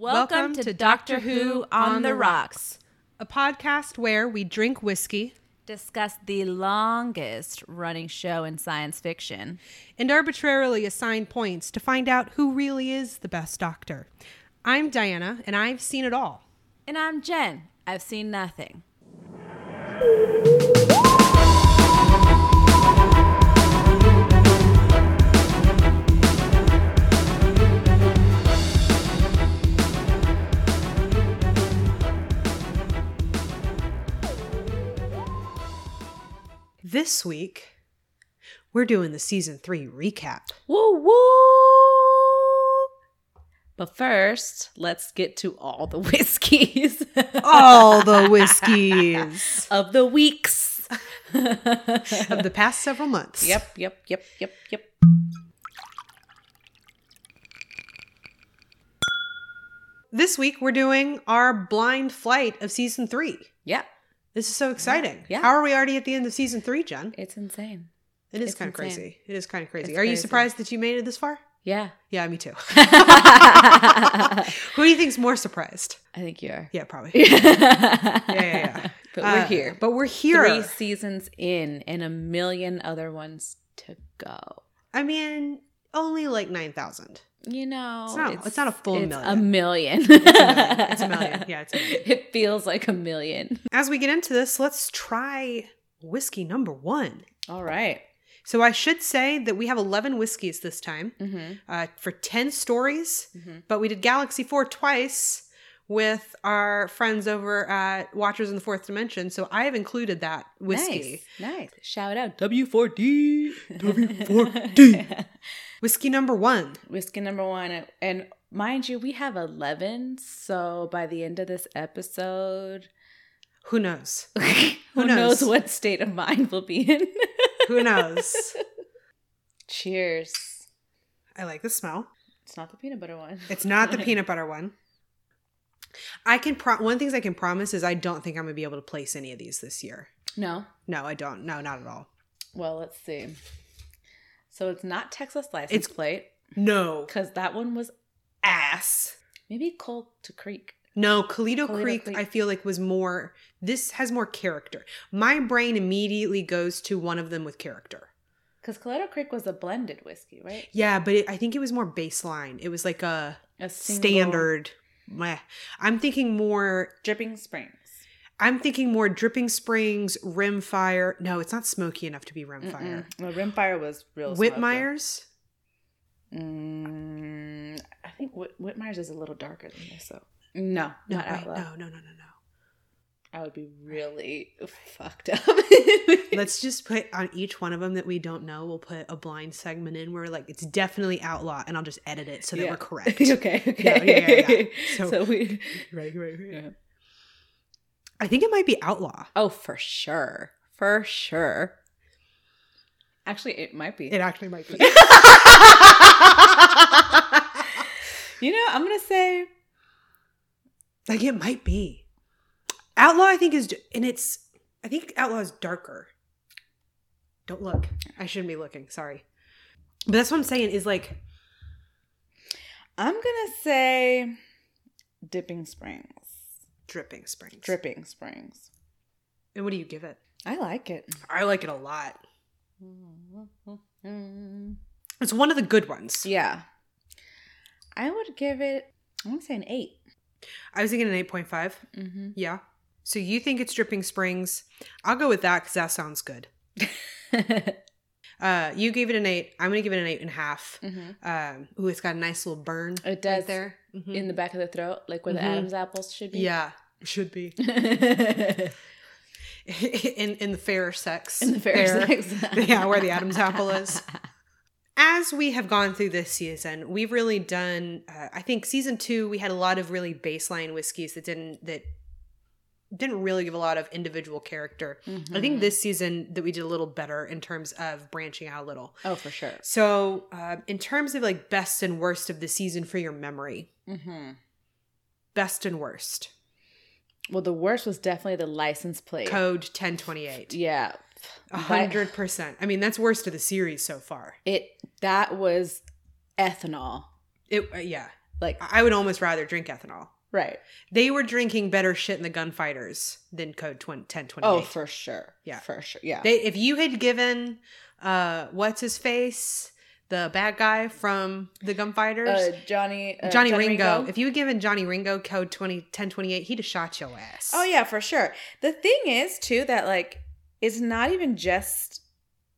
Welcome, to, Doctor Who on the Rocks. a podcast where we drink whiskey Discuss the longest running show in science fiction. and arbitrarily assign points to find out who really is the best doctor. I'm Diana, and I've seen it all. And I'm Jen. I've seen nothing. This week, we're doing the season three recap. Woo woo! But first, let's get to all the whiskeys All the whiskeys of the weeks. of the past several months. Yep, yep, yep, yep, yep. This week, we're doing our blind flight of season three. Yeah, This is so exciting. Yeah. How are we already at the end of season three, Jen? it's insane. It is It's kind of insane. crazy. It is kind of crazy. It's are you surprised that you made it this far? Yeah. Yeah, me too. Who do you think's more surprised? I think you are. Yeah, probably. Yeah, yeah, yeah. But we're Uh, here. But we're here. Three seasons in and a million other ones to go. I mean, only like 9,000. You know, It's not- it's not a full it's million. A million. It's a million. It's a million. Yeah, it's a million. It feels like a million. As we get into this, let's try whiskey number one. All right. So I should say that we have 11 whiskeys this time Mm-hmm. uh, for 10 stories, Mhm. but we did Galaxy 4 twice with our friends over at Watchers in the Fourth Dimension. So I have included that whiskey. Nice. Nice. Shout out W4D. W4D. Whiskey number one. Whiskey number one. And mind you, we have 11. So by the end of this episode, Who knows? who, knows? knows? what state of mind we'll be in? Who knows? Cheers. I like the smell. It's not the peanut butter one. It's not the peanut butter one. I can pro- one of the things I can promise is I don't think I'm gonna be able to place any of these this year. No. No, I don't. No, not at all. Well, let's see. So it's not Texas license It's- plate No. because that one was Ass. maybe Coal to Creek. No, Toledo Creek, Creek. I feel like was more this has more character. My brain immediately goes to one of them with character. Because Toledo Creek was a blended whiskey, right? Yeah, but it, I think it was more baseline. It was like a A single- standard. meh. I'm thinking more dripping springs. I'm thinking more dripping springs, rimfire. No, it's not smoky enough to be rimfire. Mm-mm. No, Rimfire was real. smoky. Whitmeyer's? Mm, I think Whit- Whitmeyer's is a little darker than this, so no, No, not Outlaw. no, no, no, no, no. I would be really fucked up. Let's just put on each one of them that we don't know. We'll put a blind segment in where like it's definitely outlaw, and I'll just edit it so that Yeah. we're correct. okay, okay, Yeah, yeah, yeah, yeah. So, So- we, right, right, right. yeah. I think it might be outlaw. oh, for sure, for sure. Actually, it might be. It actually might be. you know, I'm gonna say like it might be. Outlaw, I think is, and it's. I think outlaw is darker. Don't look. I shouldn't be looking. Sorry, but that's what I'm saying. Is like I'm gonna say Dipping Springs, dripping springs. Dripping Springs. And what do you give it? I like it. I like it a lot. It's one of the good ones. Yeah. I would give it, I want to say an 8. I was thinking an 8.5. Mm-hmm. Yeah. So you think it's dripping springs? I'll go with that because that sounds good. Uh, you gave it an eight. I'm gonna give it an eight and a half. mm-hmm. Um, ooh, it's got a nice little burn. It does. right there Mhm. In the back of the throat, like where Mhm. the Adam's apples should be. Yeah, should be in in the fair sex. In the fair there. sex. yeah, where the Adam's apple is. As we have gone through this season, we've really done. Uh, I think season two, we had a lot of really baseline whiskeys that didn't that didn't really give a lot of individual character. I think Mhm. this season that we did a little better in terms of branching out a little. Oh, for sure. So, uh, in terms of like best and worst of the season for your memory, Mm-hmm. best and worst Well, the worst was definitely the license plate. code 1028. Yeah. A hundred percent. I mean, that's worst of the series so far. It that was ethanol. It uh, yeah. Like I would almost rather drink ethanol. Right. They were drinking better shit in the gunfighters than Code 20, 1028. Oh, for sure. Yeah. for sure. Yeah. They, if you had given, uh, what's his face, the bad guy from the gunfighters, uh, Johnny uh, Johnny, Ringo, if you had given Johnny Ringo Code 20, 1028, he'd have shot your ass. Oh yeah, for sure. The thing is too that like it's not even just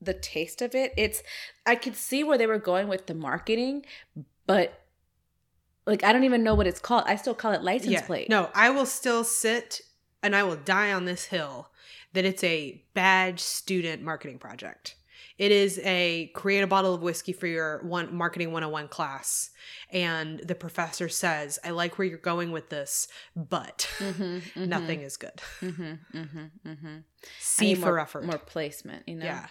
the taste of it. It's I could see where they were going with the marketing, but like I don't even know what it's called. I still call it license yeah. plate. No, I will still sit and I will die on this hill that it's a badge student marketing project. It is a create a bottle of whiskey for your one marketing 101 class. And the professor says, I like where you're going with this, but Mm-hmm, nothing is good. Mm-hmm, mm-hmm, mm-hmm. C for more, effort. more placement. You know. Yeah.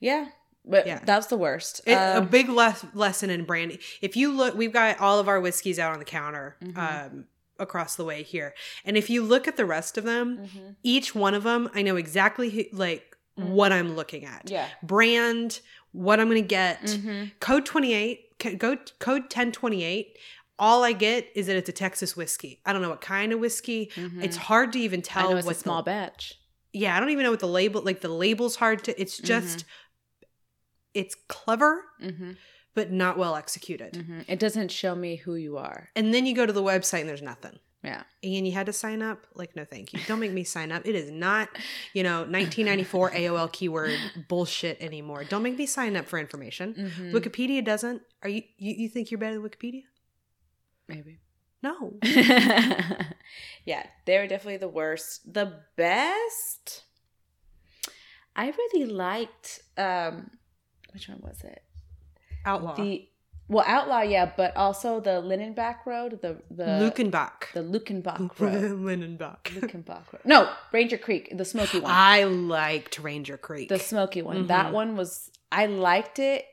Yeah. But Yeah. that's the worst. It, a Um, big les- lesson in branding. If you look, we've got all of our whiskeys out on the counter Mhm. um, across the way here. And if you look at the rest of them, mhm. each one of them, I know exactly who, like Mm. what I'm looking at. Yeah. Brand, what I'm going to get. Mhm. Code 28, co- go code 1028. All I get is that it's a Texas whiskey. I don't know what kind of whiskey. Mhm. It's hard to even I tell know it's a what small the, batch. Yeah, I don't even know what the label like the label's hard to it's just it's clever Mm-hmm. but not well executed. Mm-hmm. It doesn't show me who you are. And then you go to the website and there's nothing. Yeah. And you had to sign up? Like, no, thank you. Don't make me sign up. It is not, you know, 1994 AOL keyword bullshit anymore. Don't make me sign up for information. Mm-hmm. Wikipedia doesn't. Are you, you? You think you're better than Wikipedia? Maybe. No. yeah, they're definitely the worst. The best. I really liked. um Which one was it? Outlaw. The well, Outlaw, yeah, but also the Linenbach Road, the the Luckenbach. the Luckenbach Road. Lindenbach. Luckenbach Road. No, Ranger Creek, the smoky one. I liked Ranger Creek. the smoky one. That Mhm. one was I liked it.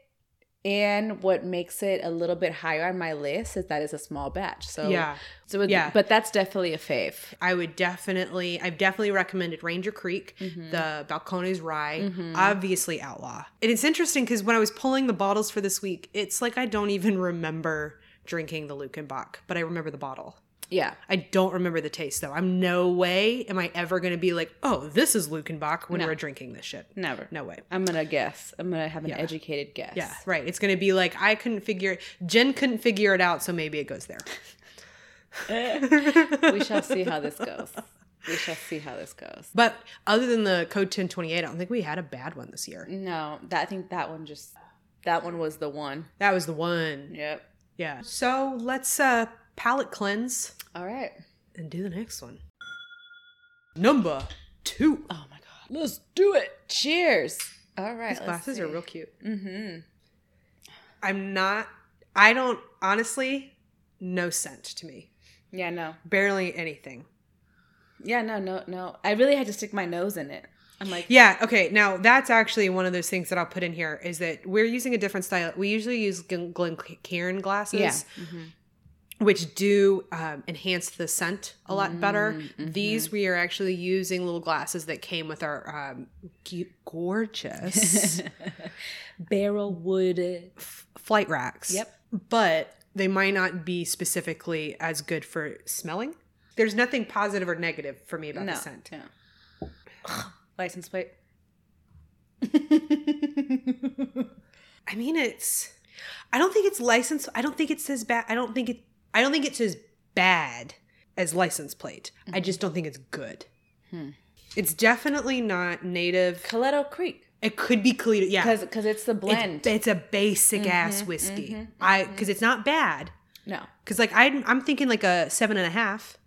And what makes it a little bit higher on my list is that it's a small batch. So yeah. so it, Yeah. but that's definitely a fave. I would definitely, I've definitely recommended Ranger Creek, Mhm. the Balcones Rye, Mhm. obviously Outlaw. And it's interesting because when I was pulling the bottles for this week, it's like I don't even remember drinking the Luckenbach, but I remember the bottle. Yeah. I don't remember the taste though. I'm no way am I ever going to be like, oh, this is Luckenbach when No. we're drinking this shit. Never. No way. I'm gonna guess. I'm gonna have an Yeah. educated guess. Yeah, right. It's going to be like I couldn't figure Jen couldn't figure it out, so maybe it goes there. we shall see how this goes. We shall see how this goes. But other than the code 1028, I don't think we had a bad one this year. No, that I think that one just that one was the one. That was the one. Yep. Yeah. So let's uh palate cleanse All right. and do the next one. Number two. Oh my god. Let's do it. Cheers. All right. These glasses are real cute. Mm-hmm. I'm not. I don't honestly. No scent to me. Yeah. No. Barely anything. Yeah. No. No. No. I really had to stick my nose in it. I'm like. Yeah. Okay. Now that's actually one of those things that I'll put in here is that we're using a different style. We usually use Glen- Glencairn glasses. Yeah. Mhm. Which do um, enhance the scent a lot better. Mm-hmm. These we are actually using little glasses that came with our um, cute, gorgeous Barrel wood. f- flight racks. Yep. but they might not be specifically as good for smelling. There's nothing positive or negative for me about No. the scent. Yeah. License plate. I mean, it's. I don't think it's licensed. I don't think it says bad. I don't think it. I don't think it's as bad as license plate. I just don't think it's good. Hmm. It's definitely not native. Coleto Creek. It could be Coleto. Yeah, Because it's the blend. it's a basic ass Mhm, whiskey. mhm, I because it's not bad. no. Because like I, I'm thinking like a seven and a half,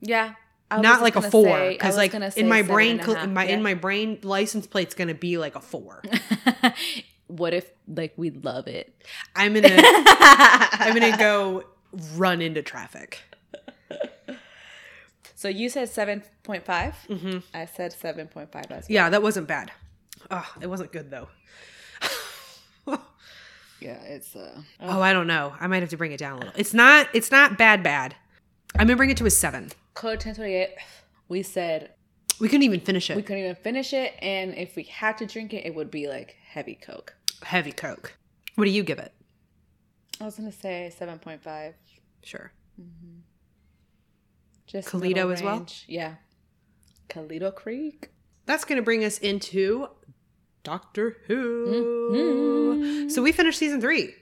Yeah. Not like a four. Because like in my brain, and a cl- half, in my yeah. in my brain, license plate's gonna be like a four. what if like we love it? I'm gonna I'm gonna go run into traffic. So you said seven point five. hmm I said seven point five as well. Yeah, that wasn't bad. Oh, it wasn't good though. Yeah, it's uh. oh, I don't know. I might have to bring it down a little. It's not. It's not bad. Bad. I'm gonna bring it to a seven. Code ten twenty eight. We said We couldn't even finish it. we couldn't even finish it, and if we had to drink it, it would be like heavy Coke. Heavy Coke. What do you give it? I was gonna say seven point five. Sure. Just Coleto as well? Yeah. Coleto Creek. That's going to bring us into Doctor Who. Mhm. So we finished season three.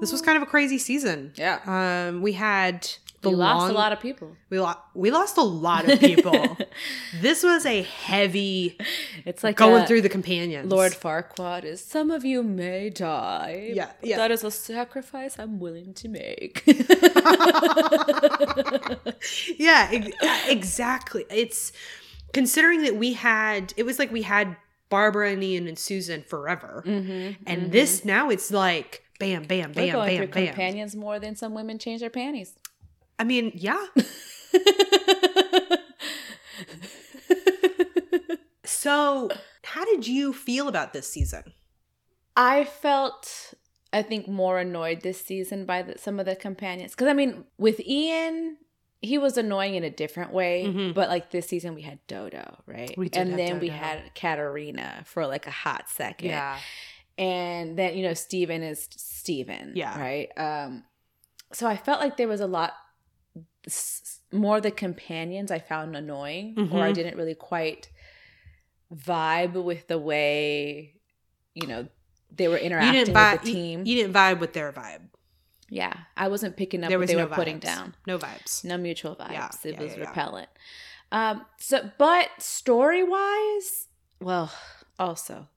This was kind of a crazy season. Yeah. Um, we had the we lost long- a lot of people. We lo- we lost a lot of people. this was a heavy It's like going through the companions. Lord Farquaad is some of you may die. Yeah, but yeah. That is a sacrifice I'm willing to make. yeah, ex- exactly. It's considering that we had it was like we had Barbara and Ian and Susan forever, mm-hmm. and this now it's like bam, bam, We're bam, going bam, through bam. companions more than some women change their panties. I mean, yeah. So, how did you feel about this season? I felt, I think, more annoyed this season by the, some of the companions. Because, I mean, with Ian, he was annoying in a different way. Mhm. But, like, this season we had Dodo, right? We did and then we had Katarina for, like, a hot second. Yeah. And then, you know, Steven is Steven. Yeah. Right. Um, so I felt like there was a lot more the companions I found annoying, or I Mhm. didn't really quite vibe with the way, you know, they were you interacting vibe. with the you- team. You, didn't vibe with their vibe. Yeah. I wasn't picking up there what they no were putting vibes. down. No vibes. No mutual vibes. Yeah, it yeah, was yeah. repellent. Um, so but story wise, well, also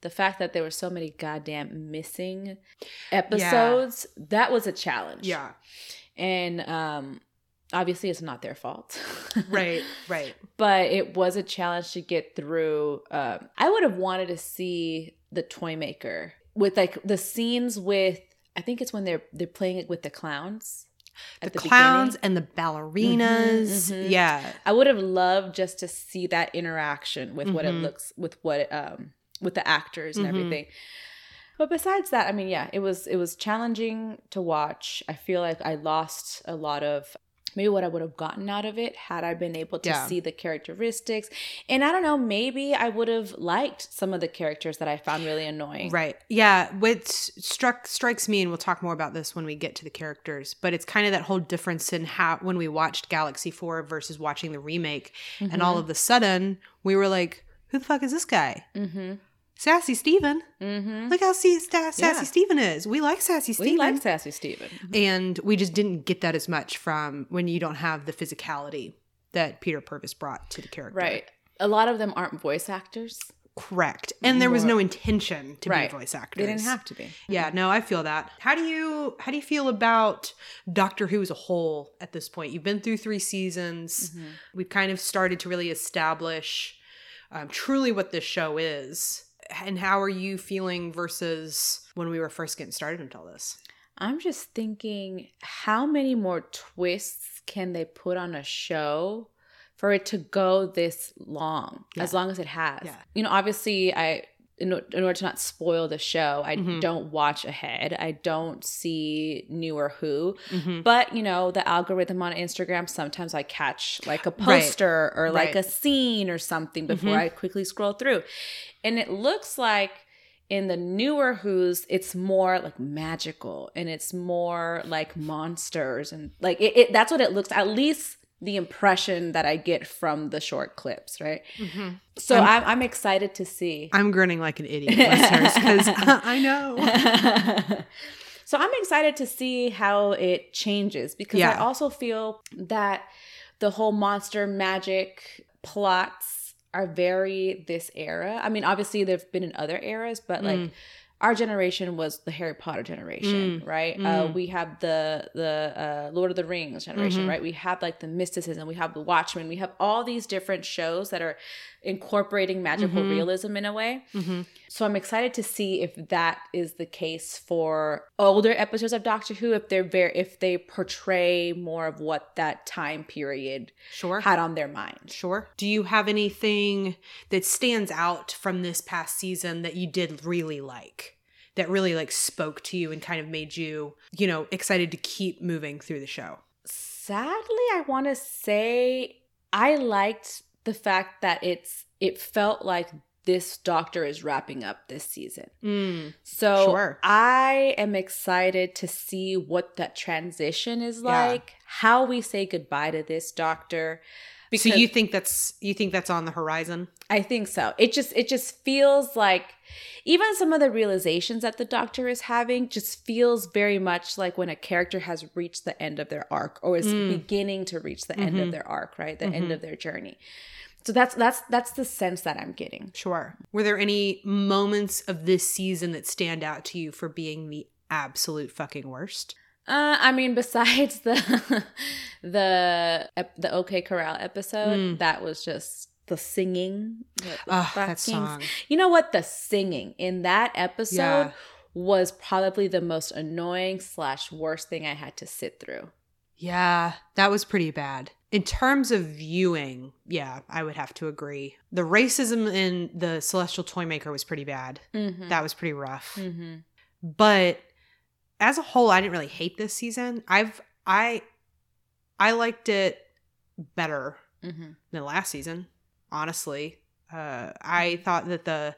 the fact that there were so many goddamn missing episodes, that was a challenge. Yeah. And um obviously it's not their fault. Right. Right. but it was a challenge to get through. Um, I would have wanted to see the toy maker with like the scenes with. I think it's when they're they're playing it with the clowns. The, clowns and the ballerinas. Mhm, mhm. Yeah. I would have loved just to see that interaction with what it Mhm. looks with what um with the actors and Mhm. everything. But besides that, I mean, yeah, it was it was challenging to watch. I feel like I lost a lot of maybe what I would have gotten out of it had I been able to Yeah. see the characteristics. And I don't know, maybe I would have liked some of the characters that I found really annoying. Right. Yeah. What struck strikes me, and we'll talk more about this when we get to the characters, but it's kind of that whole difference in how when we watched Galaxy 4 versus watching the remake, and all of a sudden we were like, who the fuck is this guy? Mm-hmm. Sassy Steven. Mm-hmm. Look how see, sta- sassy Yeah. Steven is. We like Sassy Steven. We like Sassy Steven. and we just didn't get that as much from when you don't have the physicality that Peter Purves brought to the character. Right. A lot of them aren't voice actors. Correct. And there was no intention to Right. be voice actors. They didn't have to be. Yeah, no, I feel that. How do you how do you feel about Doctor Who as a whole at this point? You've been through three seasons. Mhm. We've kind of started to really establish um, truly what this show is. And how are you feeling versus when we were first getting started into all this? I'm just thinking, how many more twists can they put on a show for it to go this long? As long as it has. Yeah. You know, obviously, I in, in order to not spoil the show, I Mhm. don't watch ahead. I don't see newer Who. Mm-hmm. But you know, the algorithm on Instagram sometimes I catch like a Right. poster or like Right. a scene or something before Mhm. I quickly scroll through. And it looks like in the newer Who's, it's more like magical and it's more like monsters and like it, it that's what it looks at least the impression that I get from the short clips, right? Mm-hmm. So I'm- I'm, I'm excited to see. I'm grinning like an idiot, listeners, because I know. so I'm excited to see how it changes because I also feel that the whole monster magic plots are very this era. I mean, obviously they've been in other eras, but like Mm. Our generation was the Harry Potter generation, Mm. right? Uh, Mm. we have the the uh, Lord of the Rings generation, Mhm. right? We have like the mysticism, we have the Watchmen, we have all these different shows that are incorporating magical Mhm. realism in a way. Mm-hmm. So I'm excited to see if that is the case for older episodes of Doctor Who, if they're very if they portray more of what that time period Sure. had on their mind. Sure. Do you have anything that stands out from this past season that you did really like? That really like spoke to you and kind of made you, you know, excited to keep moving through the show. Sadly, I want to say I liked the fact that it's it felt like this doctor is wrapping up this season. Mm. So Sure. I am excited to see what that transition is Yeah. like, how we say goodbye to this doctor. So you think that's you think that's on the horizon? I think so. It just it just feels like even some of the realizations that the doctor is having just feels very much like when a character has reached the end of their arc or is Mm. beginning to reach the end Mhm. of their arc, right? The end Mhm. of their journey. So that's that's that's the sense that I'm getting. Sure. Were there any moments of this season that stand out to you for being the absolute fucking worst? Uh, I mean, besides the the the OK Corral episode, Mm. that was just the singing. the- Oh, that song. You know what? The singing in that episode Yeah. was probably the most annoying slash worst thing I had to sit through. Yeah, that was pretty bad. In terms of viewing, yeah, I would have to agree. The racism in the Celestial Toymaker was pretty bad. Mm-hmm. That was pretty rough. mm-hmm. But as a whole, I didn't really hate this season. I've I I liked it better Mm-hmm. than last season, honestly. Uh, I thought that the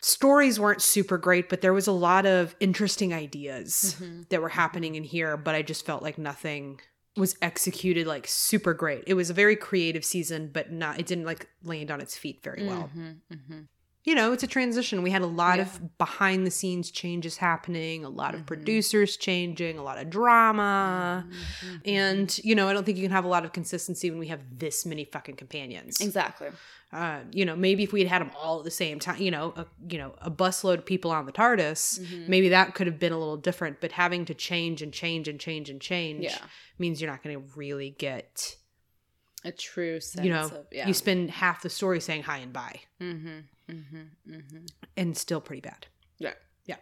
stories weren't super great, but there was a lot of interesting ideas Mm-hmm. that were happening in here, but I just felt like nothing was executed like super great. It was a very creative season, but not it didn't like land on its feet very well. Mm-hmm. You know, it's a transition. We had a lot Yeah. of behind the scenes changes happening, a lot of Mhm. producers changing, a lot of drama. Mm-hmm. And, you know, I don't think you can have a lot of consistency when we have this many fucking companions. exactly. Uh, you know, maybe if we had had them all at the same time, you know, a, you know, a busload of people on the TARDIS, Mhm. maybe that could have been a little different. But having to change and change and change and change Yeah, means you're not going to really get. a true sense You know, of yeah. You spend half the story saying hi and bye, mm-hmm. Mm-hmm. Mm-hmm. and still pretty bad. Yeah. Yeah.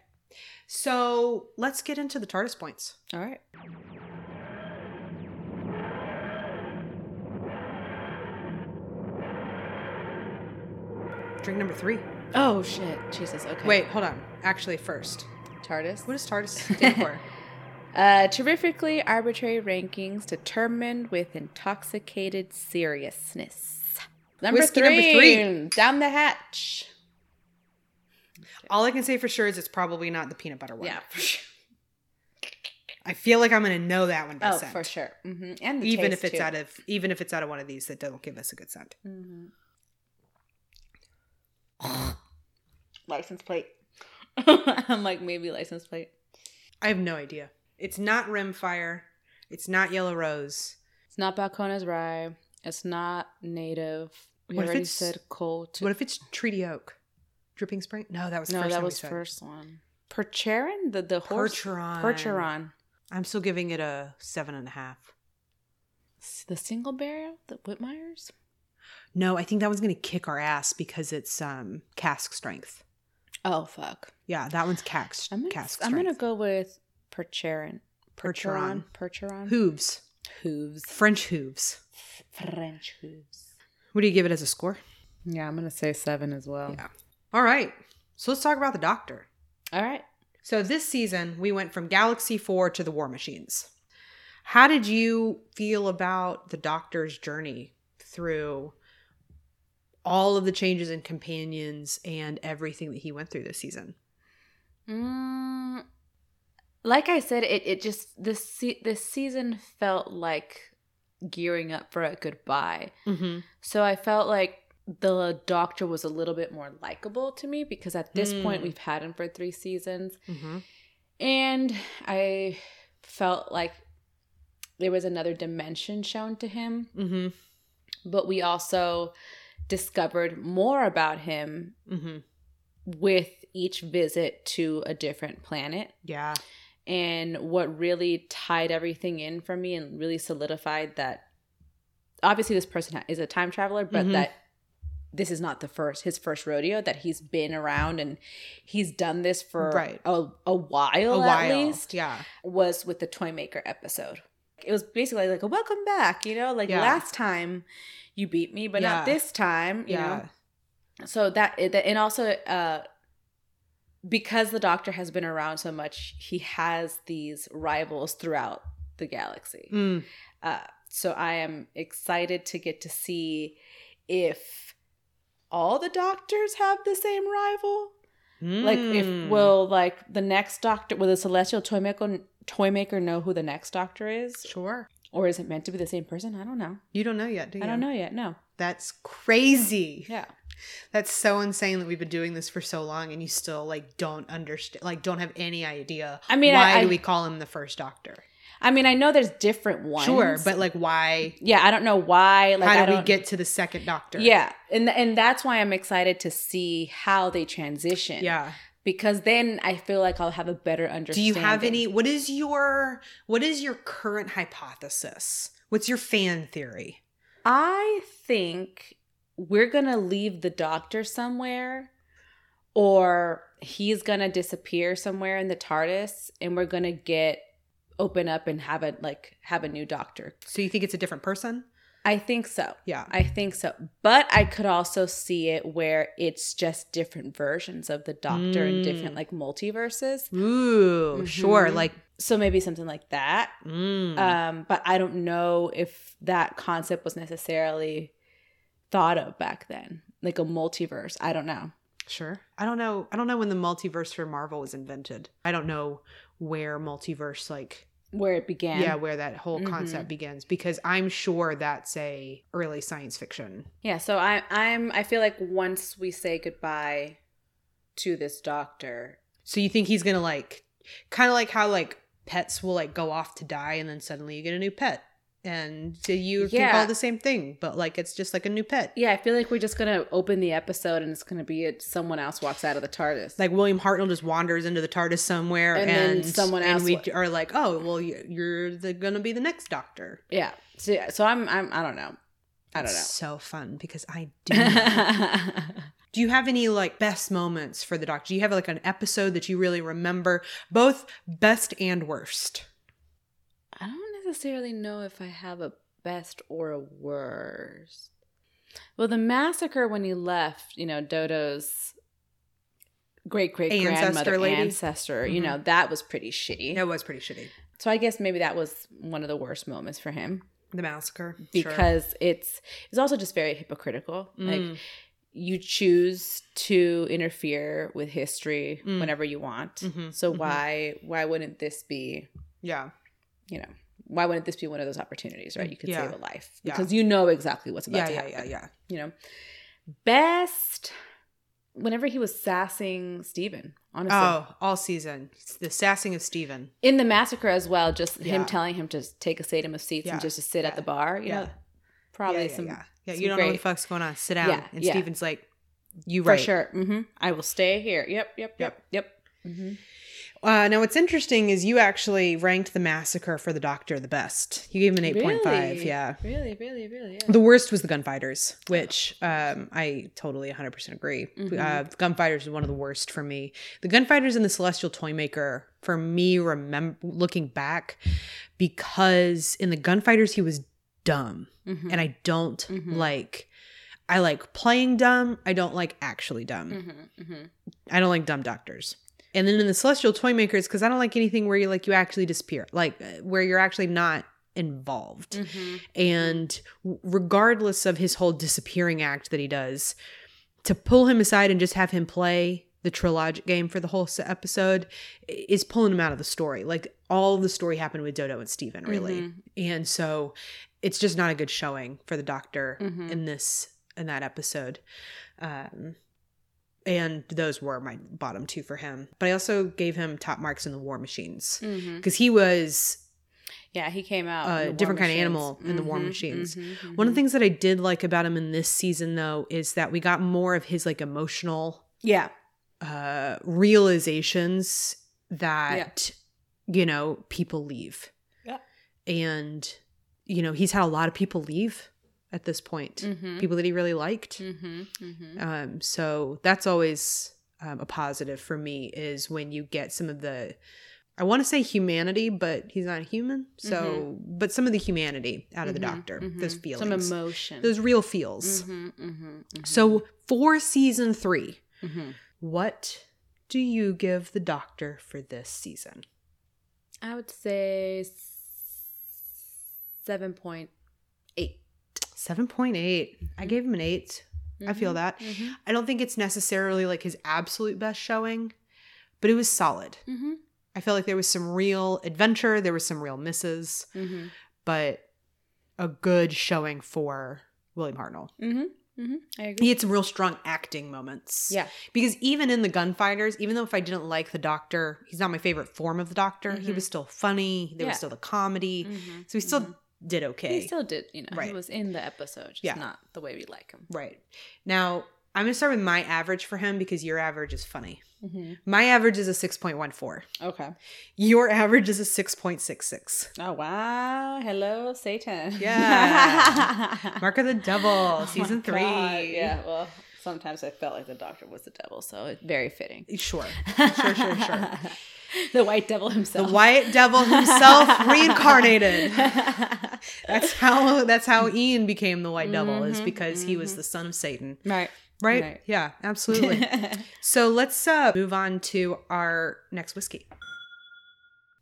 So let's get into the TARDIS points. All right. Drink number three. Oh shit! Jesus. Okay. Wait, hold on. Actually, first, TARDIS. what does TARDIS stand for? Uh, terrifically arbitrary rankings determined with intoxicated seriousness. Number Whiskey three, number three. Down the hatch. All I can say for sure is it's probably not the peanut butter one. Yeah, for sure. I feel like I'm going to know that one by Oh, scent. for sure. hmm And the Even if it's too. out of even if it's out of one of these that don't give us a good scent. Mhm. license plate. I'm like maybe license plate. I have no idea. It's not Rimfire. It's not Yellow Rose. It's not Balcones rye. It's not native. We What if already it's- said cold. What if it's Treaty Oak? Dripping Spring? No, that was the no, first that was first one. Percheron, the the horse. Percheron. Percheron. I'm still giving it a seven and a half. The single barrel, the Whitmeyer's. No, I think that one's gonna kick our ass because it's um cask strength. Oh fuck! Yeah, that one's cask I'm gonna, cask I'm gonna go with Percheron. Percheron. Percheron. hooves. Hooves. French hooves. French hooves. What do you give it as a score? Yeah, I'm gonna say seven as well. Yeah. All right. So let's talk about the Doctor. All right. So this season we went from Galaxy 4 to the War Machines. How did you feel about the Doctor's journey through all of the changes in companions and everything that he went through this season? Mm, like I said, it it just this this season felt like gearing up for a goodbye. Mm-hmm. So I felt like the doctor was a little bit more likable to me because at this point Mm. we've had him for three seasons, Mm-hmm. and I felt like there was another dimension shown to him. Mm-hmm. But we also discovered more about him Mm-hmm. with each visit to a different planet. Yeah. And what really tied everything in for me and really solidified that obviously this person is a time traveler, but Mhm. that this is not the first his first rodeo that he's been around and he's done this for Right. a, a while A at while. least Yeah. was with the toy maker episode it was basically like a welcome back you know like Yeah. last time you beat me but Yeah. not this time you yeah. know so that and also uh because the doctor has been around so much he has these rivals throughout the galaxy Mm. uh so i am excited to get to see if all the doctors have the same rival. Like, if Mm. will like the next doctor, will the celestial toy maker toy maker know who the next doctor is, sure. or is it meant to be the same person? I don't know. You don't know yet, do you? I don't know yet. No. That's crazy. Yeah. That's so insane that we've been doing this for so long and you still like don't understand like don't have any idea I mean, why I- do we call him the first doctor? I mean, I know there's different ones. Sure, but like why yeah, I don't know why. Like, how do we get to the second doctor? Yeah, and and that's why I'm excited to see how they transition. Yeah. because then I feel like I'll have a better understanding. Do you have any what is your what is your current hypothesis? What's your fan theory? I think we're gonna leave the doctor somewhere, or he's gonna disappear somewhere in the TARDIS, and we're gonna get open up and have a like have a new doctor. So you think it's a different person? I think so. Yeah. I think so. But I could also see it where it's just different versions of the doctor in Mm. different like multiverses. Ooh, sure. Mhm. Like So maybe something like that. mm. Um, but I don't know if that concept was necessarily thought of back then, like a multiverse. I don't know. Sure. I don't know. I don't know when the multiverse for Marvel was invented. I don't know where multiverse like Where it began. yeah, where that whole Mhm. concept begins because I'm sure that's a early science fiction. Yeah. So I, I'm. I feel like once we say goodbye to this doctor, So you think he's going to like kind of like how like pets will like go off to die and then suddenly you get a new pet. And so you can Yeah. call it the same thing, but like it's just like a new pet. yeah, I feel like we're just gonna open the episode and it's gonna be it. Someone else walks out of the TARDIS. Like William Hartnell just wanders into the TARDIS somewhere, And and, then someone and we are like, oh, well, you- you're the, gonna be the next Doctor. yeah. So yeah. So I'm. I'm. I don't know. I don't It's So fun because I do. do you have any like best moments for the Doctor? Do you have like an episode that you really remember, both best and worst? Necessarily know if I have a best or a worst. Well, the massacre when he left, you know, Dodo's great great grandmother Ancestor ancestor, you Mhm. know, that was pretty shitty. It was pretty shitty. So I guess maybe that was one of the worst moments for him The massacre, Sure. because it's it's also just very hypocritical. Like Mm. you choose to interfere with history Mm. whenever you want. Mhm, So mhm. why why wouldn't this be yeah, you know, why wouldn't this be one of those opportunities, right? You could Yeah. save a life Yeah. because you know exactly what's about yeah, to yeah, happen. yeah, yeah. yeah. You know, best whenever he was sassing Steven, honestly. Oh, all season, the sassing of Steven. In the massacre as well, just Yeah. him telling him to take a sedum of seats Yeah. and just to sit Yeah. at the bar. You Yeah. know, probably yeah, yeah, some yeah, yeah. some You don't know what the fuck's going on. Sit down. Yeah, and yeah. Steven's like, you for right. sure. hmm I will stay here. Yep, yep, yep, yep. hmm Uh, now, what's interesting is you actually ranked the massacre for the Doctor the best. You gave him an eight point five. Really? Yeah. Really, really, really. Yeah. The worst was the gunfighters, which um, I totally 100% agree. Mhm. Uh, the gunfighters is one of the worst for me. The gunfighters and the Celestial Toymaker, for me, remember looking back, because in the gunfighters he was dumb, Mhm. and I don't Mhm. like. I like playing dumb. I don't like actually dumb. Mhm, mhm. I don't like dumb doctors. And then in the Celestial toy makers, because I don't like anything where you like you actually disappear, like uh, where you're actually not involved. Mhm. And w- regardless of his whole disappearing act that he does, to pull him aside and just have him play the trilogic game for the whole episode is pulling him out of the story. Like all the story happened with Dodo and Steven, really. Mhm. And so it's just not a good showing for the doctor Mhm. in this in that episode. Um and those were my bottom two for him. But I also gave him top marks in the War Machines because he was Yeah, he came out. A different kind of animal in the War Mhm, Machines. mhm, One of the things that I did like about him in this season, though, is that we got more of his like emotional Yeah. uh realizations that you know people leave. Yeah. And you know he's had a lot of people leave at this point. Mhm. People that he really liked. Mhm, mhm. Um, so that's always um, a positive for me is when you get some of the, I want to say humanity, but he's not human. So, but some of the humanity out of the Mhm, doctor, those Some emotion. those real feels. So for season three, Mhm. what do you give the doctor for this season? I would say seven point eight. 7.8. I gave him an eight. I feel Mhm, that. mhm, I don't think it's necessarily like his absolute best showing, but it was solid. mhm, I felt like there was some real adventure, there was some real misses, mhm, but a good showing for William Hartnell. mhm, mhm. I agree. He had some real strong acting moments. Yeah. Because even in the gunfighters, even though if I didn't like the doctor, he's not my favorite form of the doctor, he was still funny. There Yeah. was still the comedy. So he still. Did okay. He still did, you know, Right. he was in the episode, just Yeah. not the way we like him. right. Now, I'm going to start with my average for him because your average is funny. Mm-hmm. My average is a 6.14. Okay. Your average is a 6.66. Oh wow! Hello, Satan. Yeah. Mark of the Devil, Oh season three. God, Yeah. Well, sometimes I felt like the doctor was the devil, so it's very fitting. Sure. Sure, sure, sure. the white devil himself. The white devil himself reincarnated. That's how that's how Ian became the white devil is Mhm, because he was mhm. the son of Satan. right. Right? Right. Yeah, absolutely. so let's uh move on to our next whiskey.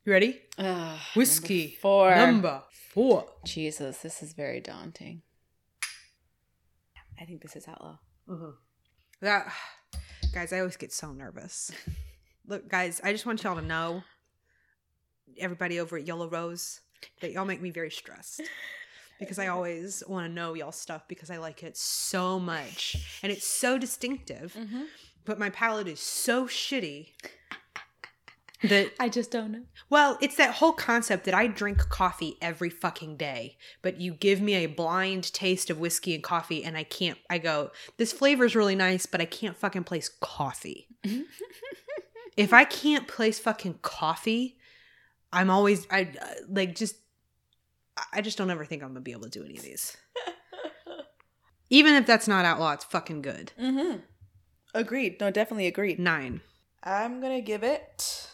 You ready? Ugh, Whiskey number four. Number four. Jesus, this is very daunting. I think this is outlaw. That guys, I always get so nervous. Look, guys, I just want y'all to know, everybody over at Yellow Rose, that y'all make me very stressed. Because I always want to know y'all stuff because I like it so much. And it's so distinctive. Mm-hmm. But my palate is so shitty that I just don't know. well, it's that whole concept that I drink coffee every fucking day, but you give me a blind taste of whiskey and coffee, and I can't. I go, this flavor is really nice, but I can't fucking place coffee. if I can't place fucking coffee, I'm always I like just. I just don't ever think I'm gonna be able to do any of these. Even if that's not outlaw, it's fucking good. Mm-hmm. Agreed. No, definitely agreed. Nine. I'm gonna give it.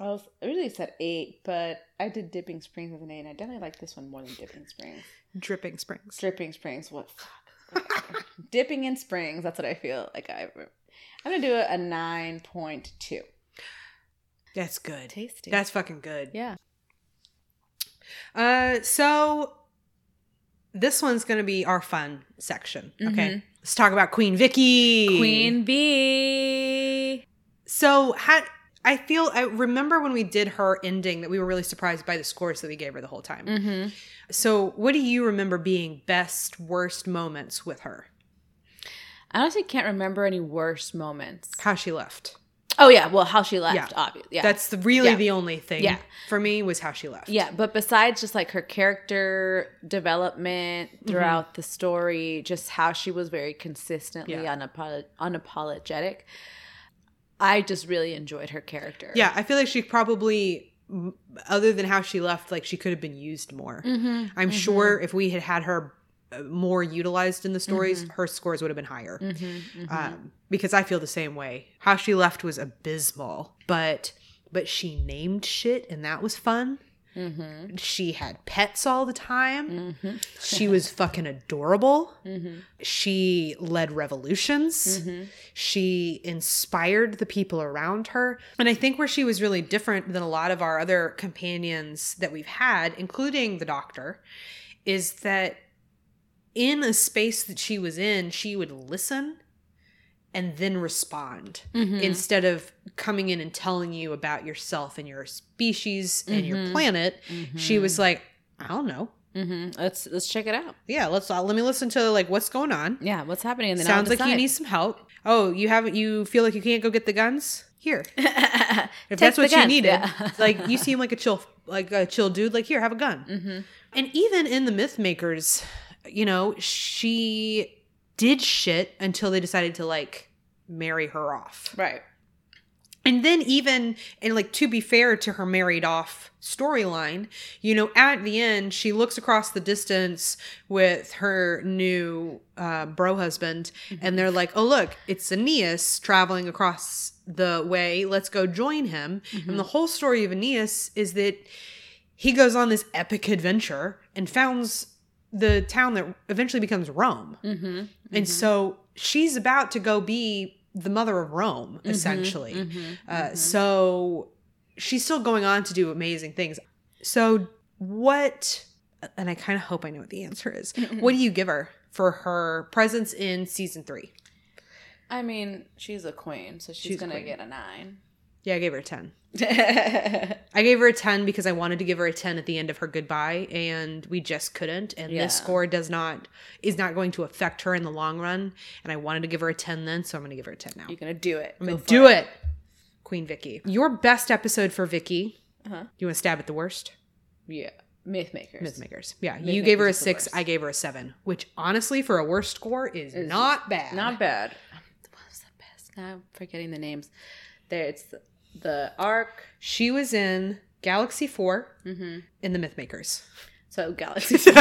I was originally said eight, but I did Dipping Springs as an eight, and I definitely like this one more than Dipping Springs. Dripping Springs. Dripping Springs, what? Fuck. Dipping in Springs. That's what I feel like. I. I'm gonna do a nine point two. That's good. Tasty. That's fucking good. yeah. Uh, so this one's gonna be our fun section. Okay, Mhm. let's talk about Queen Vicky. Queen Bee. So had I feel I remember when we did her ending that we were really surprised by the scores that we gave her the whole time. Mm-hmm. So what do you remember being best worst moments with her? I honestly can't remember any worse moments. How she left. Oh yeah, well, how she left, Yeah. obviously. Yeah. That's really Yeah. the only thing. Yeah. For me was how she left. Yeah, but besides just like her character development throughout the story, just how she was very consistently unapologetic, I just really enjoyed her character. Yeah, I feel like she probably, other than how she left, like she could have been used more. Mm-hmm. I'm sure if we had had her more utilized in the stories, Mm-hmm. her scores would have been higher. Mm-hmm. Um, because I feel the same way. How she left was abysmal, but but she named shit, and that was fun. Mm-hmm. She had pets all the time. Mm-hmm. She was fucking adorable. Mm-hmm. She led revolutions. Mm-hmm. She inspired the people around her. And I think where she was really different than a lot of our other companions that we've had, including the doctor, is that in a space that she was in, she would listen and then respond Mm-hmm. instead of coming in and telling you about yourself and your species and your Mhm. planet. She was like, I don't know. Mm-hmm. Let's let's check it out. Yeah, let's uh, let me listen to like what's going on. Yeah, what's happening? And then Sounds like you need some help. Oh, you haven't. You feel like you can't go get the guns here. If that's what you needed, Yeah. like you seem like a chill, like a chill dude. Like here, have a gun. mm-hmm. And even in the Myth Makers, you know, she did shit until they decided to like marry her off. Right. And then even and like to be fair to her married off storyline, you know, at the end she looks across the distance with her new uh, bro husband, and they're like, "Oh look, it's Aeneas traveling across the way. Let's go join him." And the whole story of Aeneas is that he goes on this epic adventure and founds the town that eventually becomes Rome. Mm-hmm. And so she's about to go be the mother of Rome, essentially. Mm-hmm. Uh, so she's still going on to do amazing things. So, what and I kind of hope I know what the answer is. what do you give her for her presence in season three? I mean, she's a queen, so she's, She's gonna queen. get a nine. Yeah, I gave her a 10. I gave her a 10 because I wanted to give her a 10 at the end of her goodbye and we just couldn't and Yeah. this score does not is not going to affect her in the long run and I wanted to give her a 10 then so I'm going to give her a 10 now. You're gonna do it. I'm going to do it. Queen Vicky. Your best episode for Vicky. Uh-huh. You want to stab at the worst? Yeah, myth makers. Myth makers. Yeah, you gave her a Makers is the 6. I gave her a 7, which honestly for a worst score is, Is not bad. Not bad. What was the best? Now I'm forgetting the names. There, it's the, the arc. She was in Galaxy 4 Mm-hmm. in the Myth Makers. So Galaxy Four.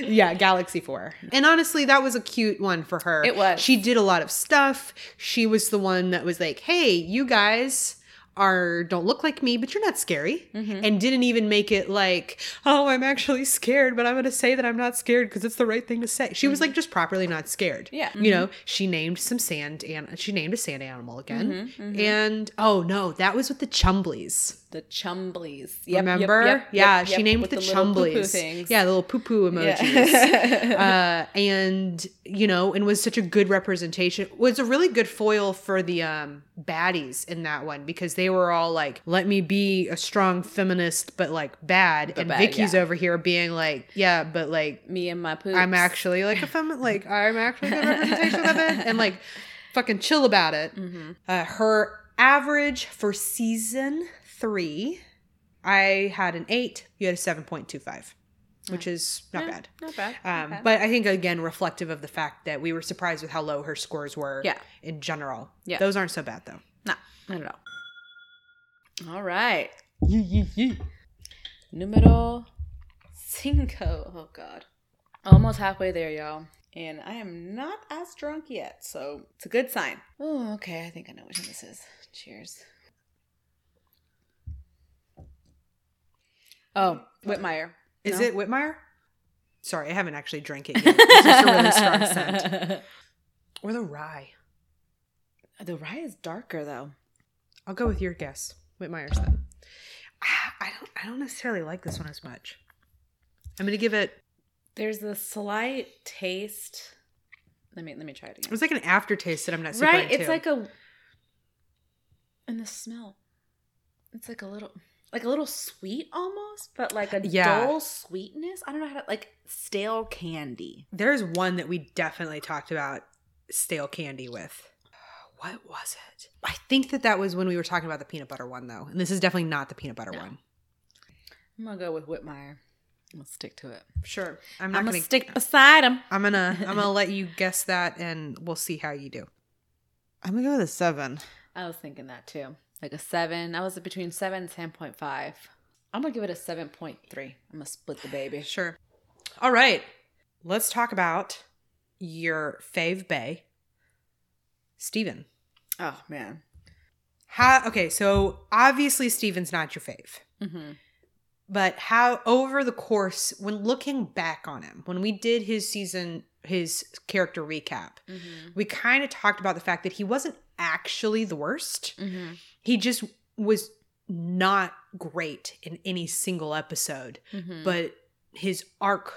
yeah, Galaxy 4. And honestly, that was a cute one for her. It was. She did a lot of stuff. She was the one that was like, "Hey, you guys are don't look like me, but you're not scary." Mm-hmm. And didn't even make it like, "Oh, I'm actually scared, but I'm to say that I'm not scared because it's the right thing to say." She was like just properly not scared. Mm-hmm. Yeah. You know, she named some sand and she named a sand animal again. Mm-hmm, And oh no, that was with the Chumblies. The Chumblies. Yep, Remember? yep, yeah, yep, she yep, named with the, little Chumblies. Yeah, the little poo poo emojis. Yeah. uh, and you know, and was such a good representation. Was a really good foil for the um, baddies in that one because they were all like, "Let me be a strong feminist, but like bad," and bad, Vicky's yeah. over here being like, "Yeah, but like Me and my poops. I'm actually like a feminist, like I'm actually a good representation of it, and like fucking chill about it." Mm-hmm. Uh, her average for season three, I had an eight. You had a seven point two five, which is not Yeah, bad. Not bad. not Um, bad. but I think again reflective of the fact that we were surprised with how low her scores were. Yeah. In general. Yeah. Those aren't so bad though. no, not at all. All right. Numero cinco. Oh God. Almost halfway there, y'all. And I am not as drunk yet, so it's a good sign. Oh, okay. I think I know which one this is. Cheers. Oh, Whitmeyer. Is No? it Whitmeyer? Sorry, I haven't actually drank it yet. It's just a really strong scent. Or the rye. The rye is darker though. I'll go with your guess. Whitmeyer's then. Ah, I don't I don't necessarily like this one as much. I'm gonna give it There's a slight taste. Let me let me try it it again. was like an aftertaste that I'm not super Right, into. it's like a and the smell. It's like a little like a little sweet almost, but like a Yeah. dull sweetness. I don't know how to like stale candy. There's one that we definitely talked about stale candy with. What was it? I think that that was when we were talking about the peanut butter one, though. And this is definitely not the peanut butter No. one. I'm gonna go with Whitmeyer. I'm gonna stick to it. Sure, I'm I'm gonna gonna. stick beside him. I'm gonna. I'm gonna let you guess that, and we'll see how you do. I'm gonna go with a seven. I was thinking that too. Like a seven. I was between seven and ten point five. I'm gonna give it a seven point three. I'm gonna split the baby. Sure. All right. Let's talk about your fave bay, Steven. Oh man. How? Okay, so obviously Steven's not your fave. Mm-hmm. but how over the course when looking back on him when we did his season his character recap Mm-hmm. we kind of talked about the fact that he wasn't actually the worst Mm-hmm. he just was not great in any single episode Mm-hmm. but his arc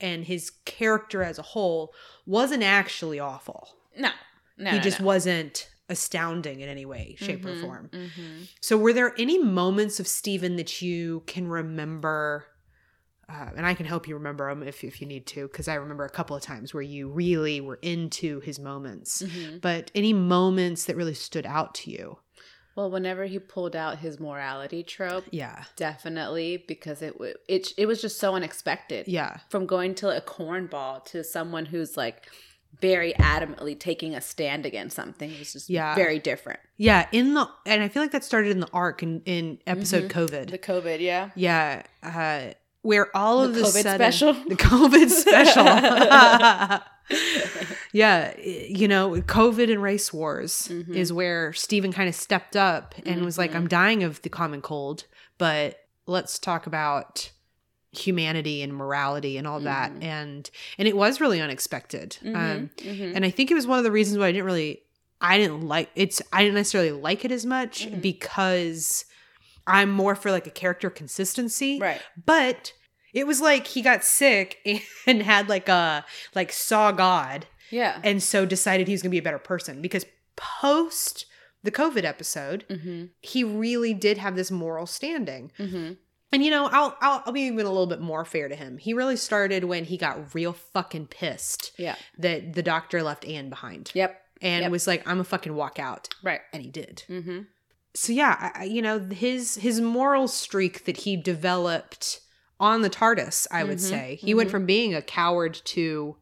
and his character as a whole wasn't actually awful no, no, he no, just no. wasn't astounding in any way shape or Mhm, form mhm. so, were there any moments of Steven that you can remember? Uh, and I can help you remember them if, if you need to, because I remember a couple of times where you really were into his moments. Mhm. But any moments that really stood out to you? Well, whenever he pulled out his morality trope, Yeah. definitely because it it it was just so unexpected. Yeah. From going to a cornball to someone who's like very adamantly taking a stand against something it was just Yeah. very different. Yeah. In the, and I feel like that started in the arc in, in episode Mhm. COVID. The COVID, yeah. yeah. Uh, where all of The the COVID sudden, special? the COVID special. yeah, you know, COVID and race wars Mhm. is where Stephen kind of stepped up and was like. I'm dying of the common cold, but let's talk about humanity and morality and all that. Mhm. And and it was really unexpected. Um, Mhm, mhm. and I think it was one of the reasons why I didn't really I didn't like it's I didn't necessarily like it as much because I'm more for like a character consistency. Right. But it was like he got sick and had like a like saw God Yeah. and so decided he was going to be a better person because post the COVID episode, Mm-hmm. he really did have this moral standing. Mm-hmm. And you know, I'll, I'll I'll be even a little bit more fair to him. He really started when he got real fucking pissed Yeah. that the doctor left Anne behind Yep. and Yep. was like, "I'm a fucking walk out," Right. and he did. Mm-hmm. So yeah, I- you know, his his moral streak that he developed on the TARDIS, I would Mhm, say, he went mhm. from being a coward to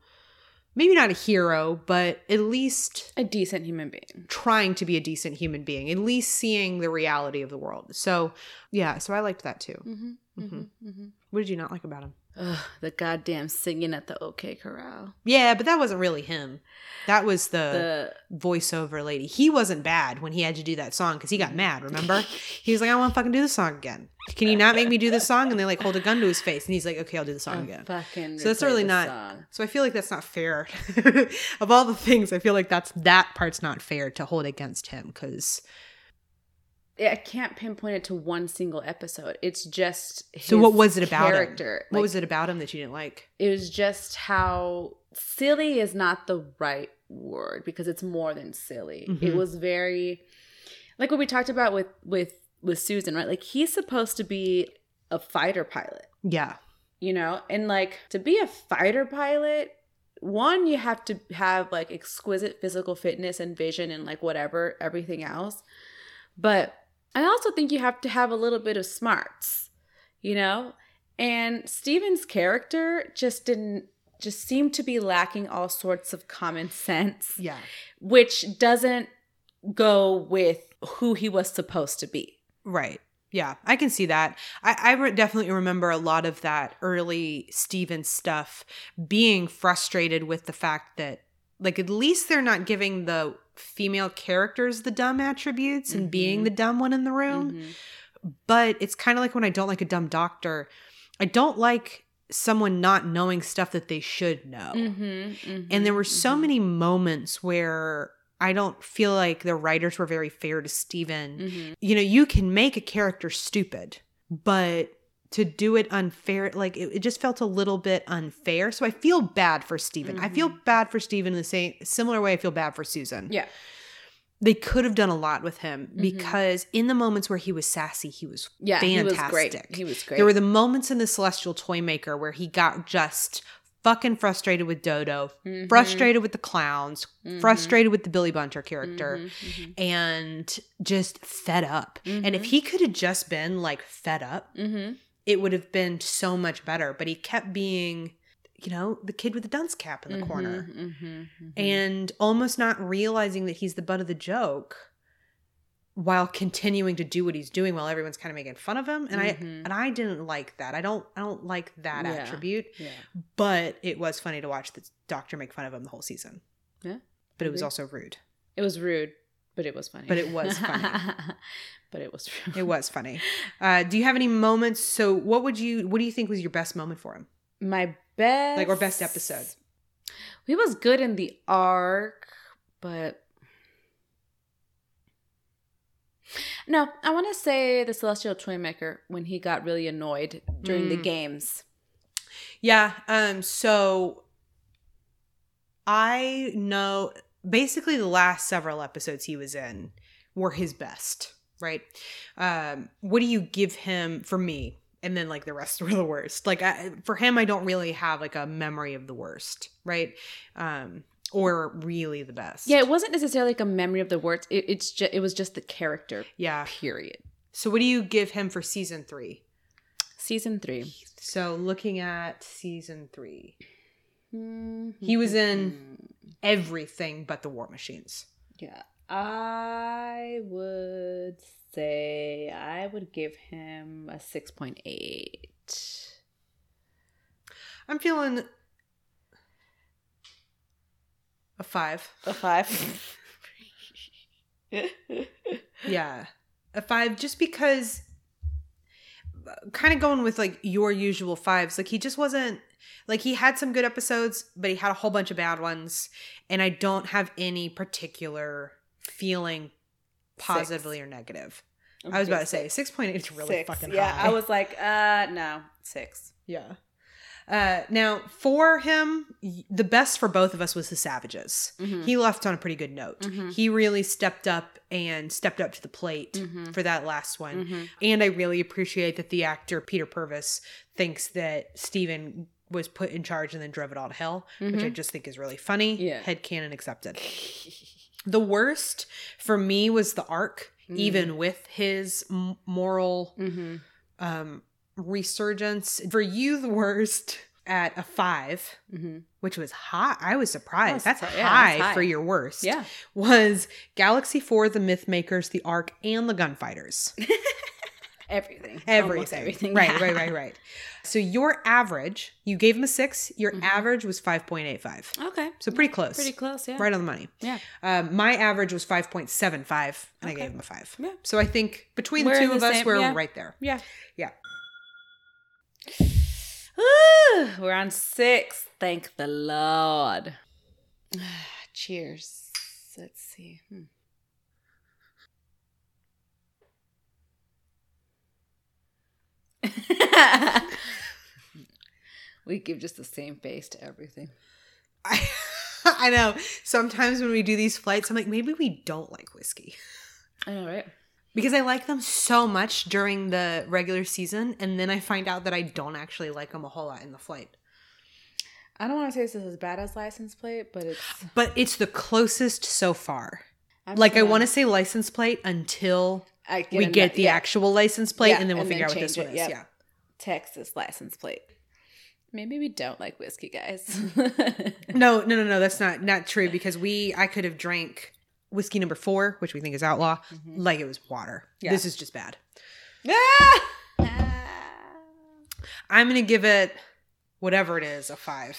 maybe not a hero, but at least A decent human being. trying to be a decent human being, at least seeing the reality of the world. So yeah, so I liked that too. Mm-hmm. Mhm. Mm-hmm. Mm-hmm. What did you not like about him? Ugh, the goddamn singing at the OK Corral. Yeah, but that wasn't really him. That was the, The voiceover lady. He wasn't bad when he had to do that song because he got mad. Remember? He was like, "I want to fucking do the song again. Can you not make me do this song?" And they like hold a gun to his face, and he's like, "Okay, I'll do the song oh, again." So that's really not- song. So I feel like that's not fair. of all the things, I feel like that's that part's not fair to hold against him because. I can't pinpoint it to one single episode. It's just So what was it about him? What Like, was it about him that you didn't like? It was just how silly is not the right word because it's more than silly. It Mhm. was very like what we talked about with with with Susan, right? Like he's supposed to be a fighter pilot, Yeah, you know? And like to be a fighter pilot, one you have to have like exquisite physical fitness and vision and like whatever everything else. But I also think you have to have a little bit of smarts, you know? And Steven's character just didn't just seemed to be lacking all sorts of common sense, yeah, which doesn't go with who he was supposed to be. right. Yeah, I can see that. I, I re- definitely remember a lot of that early Steven stuff being frustrated with the fact that, like, at least they're not giving the female characters the dumb attributes and being Mhm. the dumb one in the room. Mhm. But it's kind of like when I don't like a dumb doctor, I don't like someone not knowing stuff that they should know. Mhm, mhm, And there were so mhm. many moments where I don't feel like the writers were very fair to Steven. You know, you can make a character stupid, but to do it unfair, like it, it just felt a little bit unfair. So I feel bad for Steven. I feel bad for Steven in the same similar way I feel bad for Susan. Yeah. They could have done a lot with him Mhm. because in the moments where he was sassy, he was Yeah, he was great. fantastic. He was great. There were the moments in the Celestial Toy Maker where he got just fucking frustrated with Dodo, Mhm, frustrated with the clowns, mhm, frustrated with the Billy Bunter character, mhm, mhm, and just fed up. And if he could have just been like fed up. It would have been so much better. But he kept being, you know, the kid with the dunce cap in the corner Mhm, mhm, mhm. and almost not realizing that he's the butt of the joke while continuing to do what he's doing while everyone's kind of making fun of him and i Mhm. and i didn't like that i don't i don't like that Yeah. attribute yeah. but it was funny to watch the doctor make fun of him the whole season Yeah, but it was also rude It was rude, but it was funny. But it was funny. but it was rude. it was funny uh do you have any moments so what would you what do you think was your best moment for him my best Like, or best episode. He was good in the arc, but no, I want to say the Celestial Toymaker when he got really annoyed during the Mm. games. Yeah. Um. So I know basically the last several episodes he was in were his best. Right. Um. What do you give him for me? And then like the rest were the worst. Like I, for him, I don't really have like a memory of the worst. Right. Um. Or really the best. Yeah, it wasn't necessarily like a memory of the words. It, it's just it was just the character. Yeah. Period. So what do you give him for season three? Season three. So looking at season three, He He was in- everything but the war machines. Yeah. I would say I would give him a 6.8. I'm feeling a five. A 5. Yeah, a five. Just because, kind of going with like your usual fives. Like he just wasn't like he had some good episodes, but he had a whole bunch of bad ones, and I don't have any particular feeling positively or negative. I was about to say six point eight is really six. fucking yeah, high. I was like, uh, no, six. Yeah. Uh, now, for him, the best for both of us was the Savages. Mhm. He left on a pretty good note. Mhm. He really stepped up and stepped up to the plate Mhm. for that last one. Mhm. And I really appreciate that the actor Peter Purves thinks that Steven was put in charge and then drove it all to hell, which I just think is really funny. Yeah. Headcanon accepted. The worst for me was the arc, Mm. even with his moral Mm-hmm. um resurgence for you the worst at a five Mm-hmm. which was high i was surprised was that's, high, Yeah, that's high. for your worst Yeah. was galaxy 4 the myth makers the ark and the gunfighters Everything. Everything everything. right right right right so your average you gave him a six your Mhm. average was 5.85 Okay. so pretty close Pretty close, yeah. right on the money Yeah. um, my average was 5.75 and i gave him a five Yeah. so i think between We're the two the of us same- we're yeah. right there Yeah. Yeah. Woo! We're on six. Thank the Lord. Cheers. Let's see. Hmm. we give just the same face to everything. I, I know. Sometimes when we do these flights, I'm like, maybe we don't like whiskey. I know, right? Because I like them so much during the regular season, and then I find out that I don't actually like them a whole lot in the flight. I don't want to say this is as bad as license plate, but it's But it's the closest so far. I'm like, I want to say license plate until I get we get the yeah, actual license plate, Yeah, and then we'll and figure then out what this change one it, is. yep. Yeah. Texas license plate. Maybe we don't like whiskey, guys. No, no, no, no. That's not not true because we I could have drank whiskey number four, which we think is outlaw, like it was water. Yeah. This is just bad. Ah! I'm gonna give it whatever it is a five.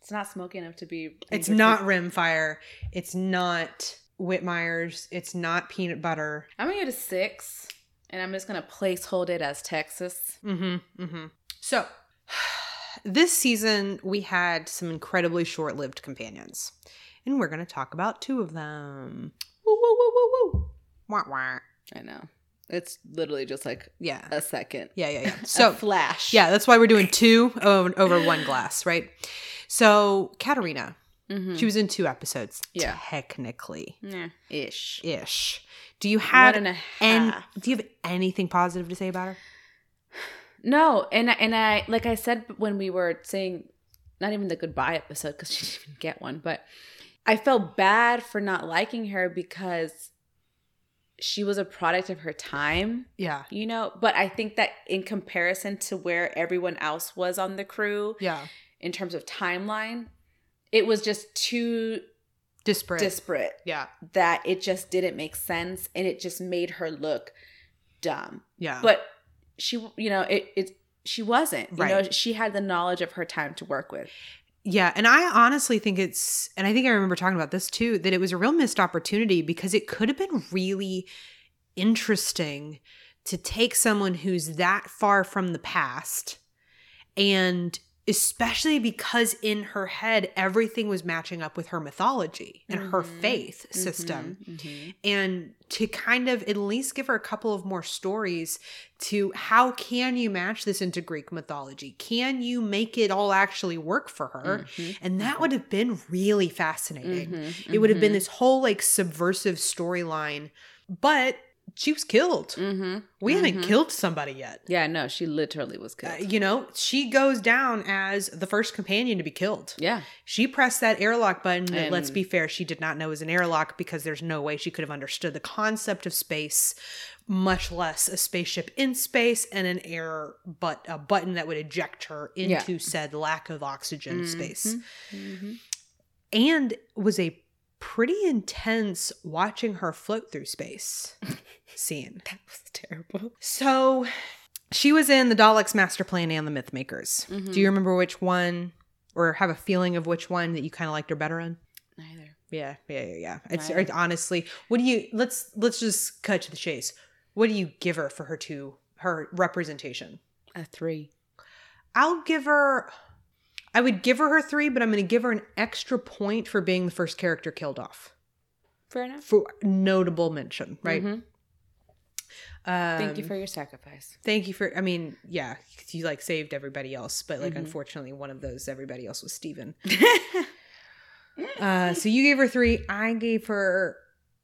It's not smoky enough to be. It's not Rimfire. It's not Whitmeyer's. It's not peanut butter. I'm gonna give it a six, and I'm just gonna place hold it as Texas. Mm-hmm. Mm-hmm. So this season we had some incredibly short-lived companions. And we're gonna talk about two of them. Woo woo woo woo woo. Wah wah. I know. It's literally just like Yeah. a second. Yeah, yeah, yeah. So flash. yeah, that's why we're doing two over, over one glass, right? So Katarina, Mhm. she was in two episodes. Yeah. Technically. Yeah. Ish. Ish. Do you have One and a and do you have anything positive to say about her? No, and and I like I said when we were saying not even the goodbye episode because she didn't even get one, but I felt bad for not liking her because she was a product of her time, Yeah. you know. But I think that in comparison to where everyone else was on the crew Yeah. in terms of timeline, it was just too Disparate. disparate yeah. that it just didn't make sense and it just made her look dumb Yeah. but she you know it it she wasn't you know Right. she had the knowledge of her time to work with Yeah, and I honestly think it's, and I think I remember talking about this too, that it was a real missed opportunity because it could have been really interesting to take someone who's that far from the past and especially because in her head everything was matching up with her mythology and her Mhm. faith system Mhm. and to kind of at least give her a couple of more stories to how can you match this into Greek mythology? Can you make it all actually work for her? Mhm. And that would have been really fascinating. It would have been this whole like subversive storyline, but she was killed. Mhm. We haven't Mhm. killed somebody yet. yeah no she literally was Uh, you know, she goes down as the first companion to be killed. yeah She pressed that airlock button that, let's be fair, she did not know it was an airlock because there's no way she could have understood the concept of space, much less a spaceship in space and an air but a button that would eject her Yeah. into said lack of oxygen space. Mhm. And was a pretty intense watching her float through space scene. that was terrible So she was in the Daleks Master Plan and the Myth Makers. Mhm. Do you remember which one or have a feeling of which one that you kind of liked her better in? neither Yeah, yeah, yeah, yeah. It's it's honestly, what do you let's let's just cut to the chase. What do you give her for her two her representation? a three I'll give her I would give her her 3, but I'm going to give her an extra point for being the first character killed off. fair enough For notable mention, right? Mhm. Um, Thank you for your sacrifice. Thank you for. I mean, yeah, you like saved everybody else, but like unfortunately, one of those everybody else was Steven. uh, so you gave her three. I gave her.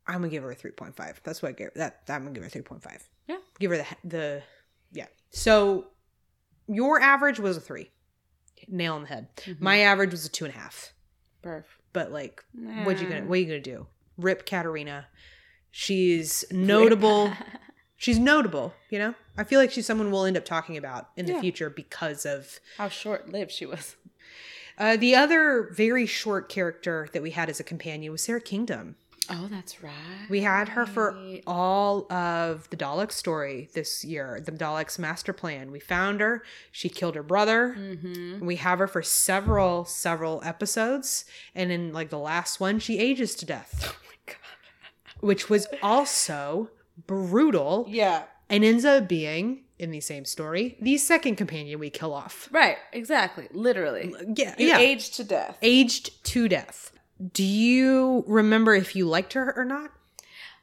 I'm gonna give her a three point five. That's what I gave. That I'm gonna give her three point five. Yeah. Give her the the. Yeah. So your average was a three. Nail on the head. My average was a two and a half. Perf. But like, what you gonna what you gonna do? Rip Katarina. She's notable. she's notable. You know. I feel like she's someone we'll end up talking about in the future because of How short lived she was. uh, the other very short character that we had as a companion was Sara Kingdom. Oh, that's right. We had her for all of the Dalek story this year, the Daleks master plan. We found her. She killed her brother. Mm-hmm. We have her for several, several episodes. And in like the last one, she ages to death, Oh my god. which was also brutal Yeah. and ends up being, in the same story, the second companion we kill off. Right. Exactly. Literally. Yeah. Yeah. aged to death. aged to death. Do you remember if you liked her or not?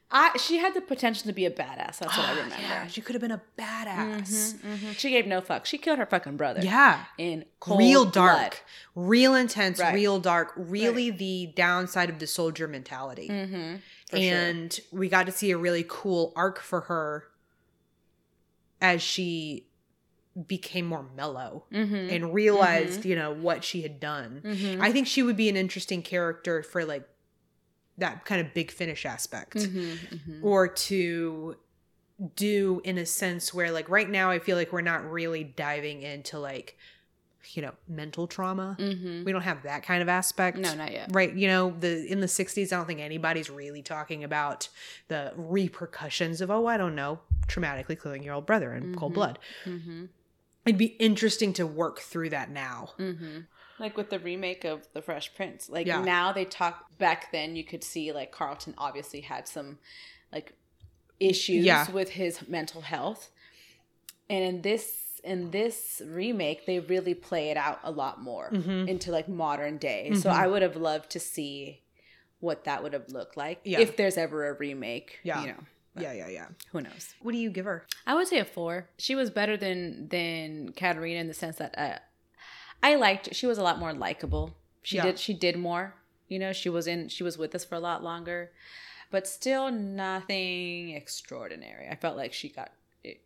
I, she had the potential to be a badass. That's what I remember. Yeah, she could have been a badass. Mhm. She gave no fuck. She killed her fucking brother. Yeah. In real blood. dark, real intense, Right. real dark, really the downside of the soldier mentality. Mm-hmm. For sure. and we got to see a really cool arc for her as she became more mellow Mm-hmm. and realized, you know, what she had done. Mhm. I think she would be an interesting character for like that kind of big finish aspect. Mm-hmm. or to do in a sense where like right now I feel like we're not really diving into like you know mental trauma. Mm-hmm. We don't have that kind of aspect. No, not yet. Right, you know, the in the 60s I don't think anybody's really talking about the repercussions of oh, I don't know, traumatically killing your old brother in cold blood. Mm-hmm. It'd be interesting to work through that now. Mm-hmm. Like with the remake of The Fresh Prince. Like Yeah. now they talk back then you could see like Carlton obviously had some like issues Yeah. with his mental health. And in this in this remake they really play it out a lot more Mhm. into like modern day. So Mhm. I would have loved to see what that would have looked like Yeah. if there's ever a remake. Yeah. You know. Yeah, yeah, yeah. Who knows? What do you give her? I would say a four. She was better than than Katarina in the sense that uh, I liked. She was a lot more likable. She Yeah. did. She did more. You know, she was in. She was with us for a lot longer, but still nothing extraordinary. I felt like she got. It,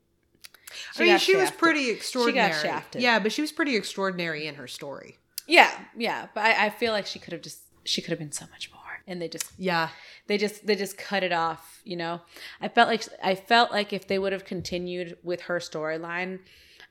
I mean, got she was pretty extraordinary. shafted. Yeah, but she was pretty extraordinary in her story. Yeah, yeah, but I, I feel like she could have just. She could have been so much more, and they just Yeah. they just they just cut it off you know i felt like i felt like if they would have continued with her storyline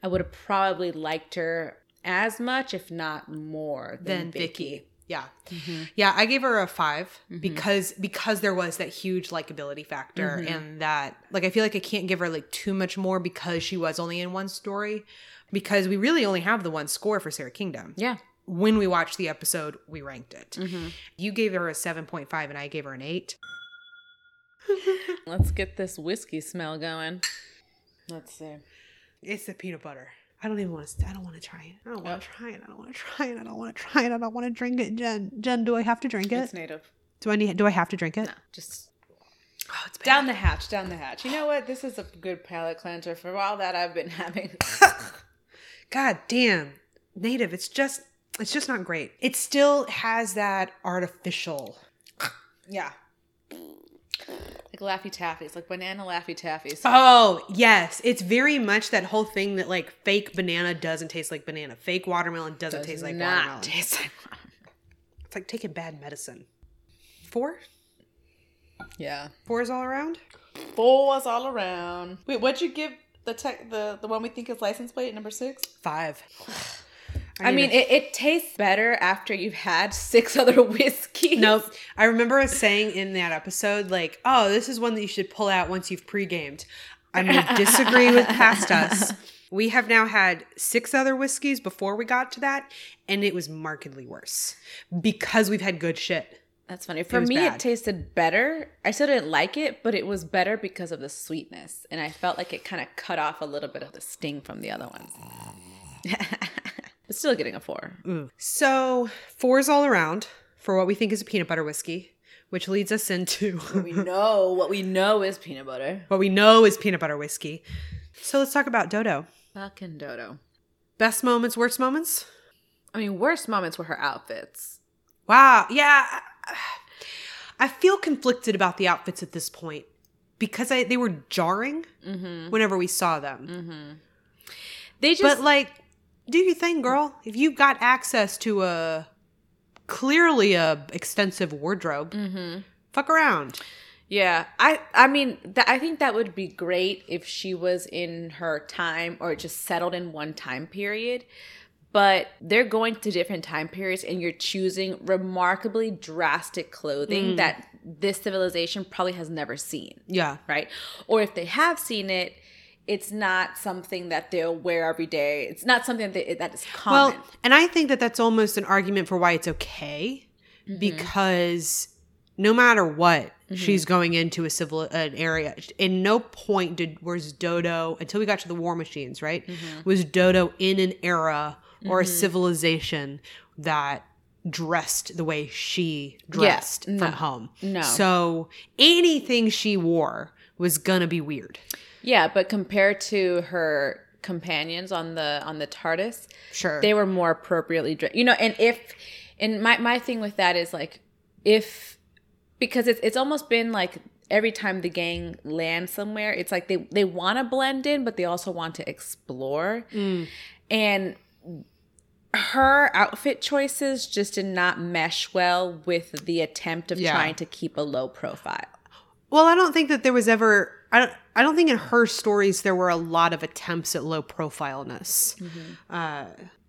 i would have probably liked her as much if not more than, than vicky, Vicky. Yeah. Mm-hmm. Yeah, I gave her a 5 because because there was that huge likability factor Mm-hmm. and that like I feel like I can't give her like too much more because she was only in one story because we really only have the one score for Sara Kingdom. yeah When we watched the episode, we ranked it. Mm-hmm. You gave her a 7.5 and I gave her an 8. let's get this whiskey smell going let's see It's the peanut butter. I don't even want to I don't want to try it. I don't want to try it. I don't want to try it. I don't want to try it. I don't want to drink it. Jen, Jen, do I have to drink it? it's native Do I need do I have to drink it? no just Oh, it's bad. down the hatch down the hatch you know what this is a good palate cleanser for all that i've been having God damn. Native, it's just it's just not great. It still has that artificial. yeah like laffy taffies like banana laffy taffies Oh, yes. It's very much that whole thing that like fake banana doesn't taste like banana. Fake watermelon doesn't Does taste like not watermelon. taste like It's like taking bad medicine. Four? yeah Four is all around? Four is all around. Wait, what'd you give the tech the the one we think is license plate number six? Five. I, mean, it, it tastes better after you've had six other whiskeys. Nope. I remember us saying in that episode, like, oh, this is one that you should pull out once you've pre-gamed. I'm going to disagree with past us. We have now had six other whiskeys before we got to that, and it was markedly worse because we've had good shit. That's funny. For was me, bad. it tasted better. I still didn't like it, but it was better because of the sweetness, and I felt like it kind of cut off a little bit of the sting from the other ones. but still getting a four. Mm. So, fours all around for what we think is a peanut butter whiskey. which leads us into we know what we know is peanut butter. what we know is peanut butter whiskey. So let's talk about Dodo. Fucking Dodo. Best moments, worst moments? I mean, worst moments were her outfits. Wow. Yeah. I feel conflicted about the outfits at this point because I, they were jarring mm-hmm. whenever we saw them. Mm-hmm. They just But like, do your thing, girl. If you've got access to a clearly a extensive wardrobe, mm-hmm. fuck around. Yeah, I I mean, th- I think that would be great if she was in her time or just settled in one time period. But they're going to different time periods, and you're choosing remarkably drastic clothing mm. that this civilization probably has never seen, Yeah. right? Or if they have seen it, it's not something that they'll wear every day. It's not something that that is common. Well, and I think that that's almost an argument for why it's okay Mm-hmm. because no matter what, she's going into a civil an area. In no point did was Dodo until we got to the war machines, right? Mm-hmm. Was Dodo in an era or a civilization that dressed the way she dressed no. from home? No. So anything she wore was gonna be weird. Yeah, but compared to her companions on the on the TARDIS, Sure. they were more appropriately dressed. You know, and if and my my thing with that is like if because it's it's almost been like every time the gang lands somewhere, it's like they they want to blend in, but they also want to explore. Mm. And her outfit choices just did not mesh well with the attempt of Yeah. trying to keep a low profile. Well, I don't think that there was ever. I don't. I don't think in her stories there were a lot of attempts at low profileness. Uh,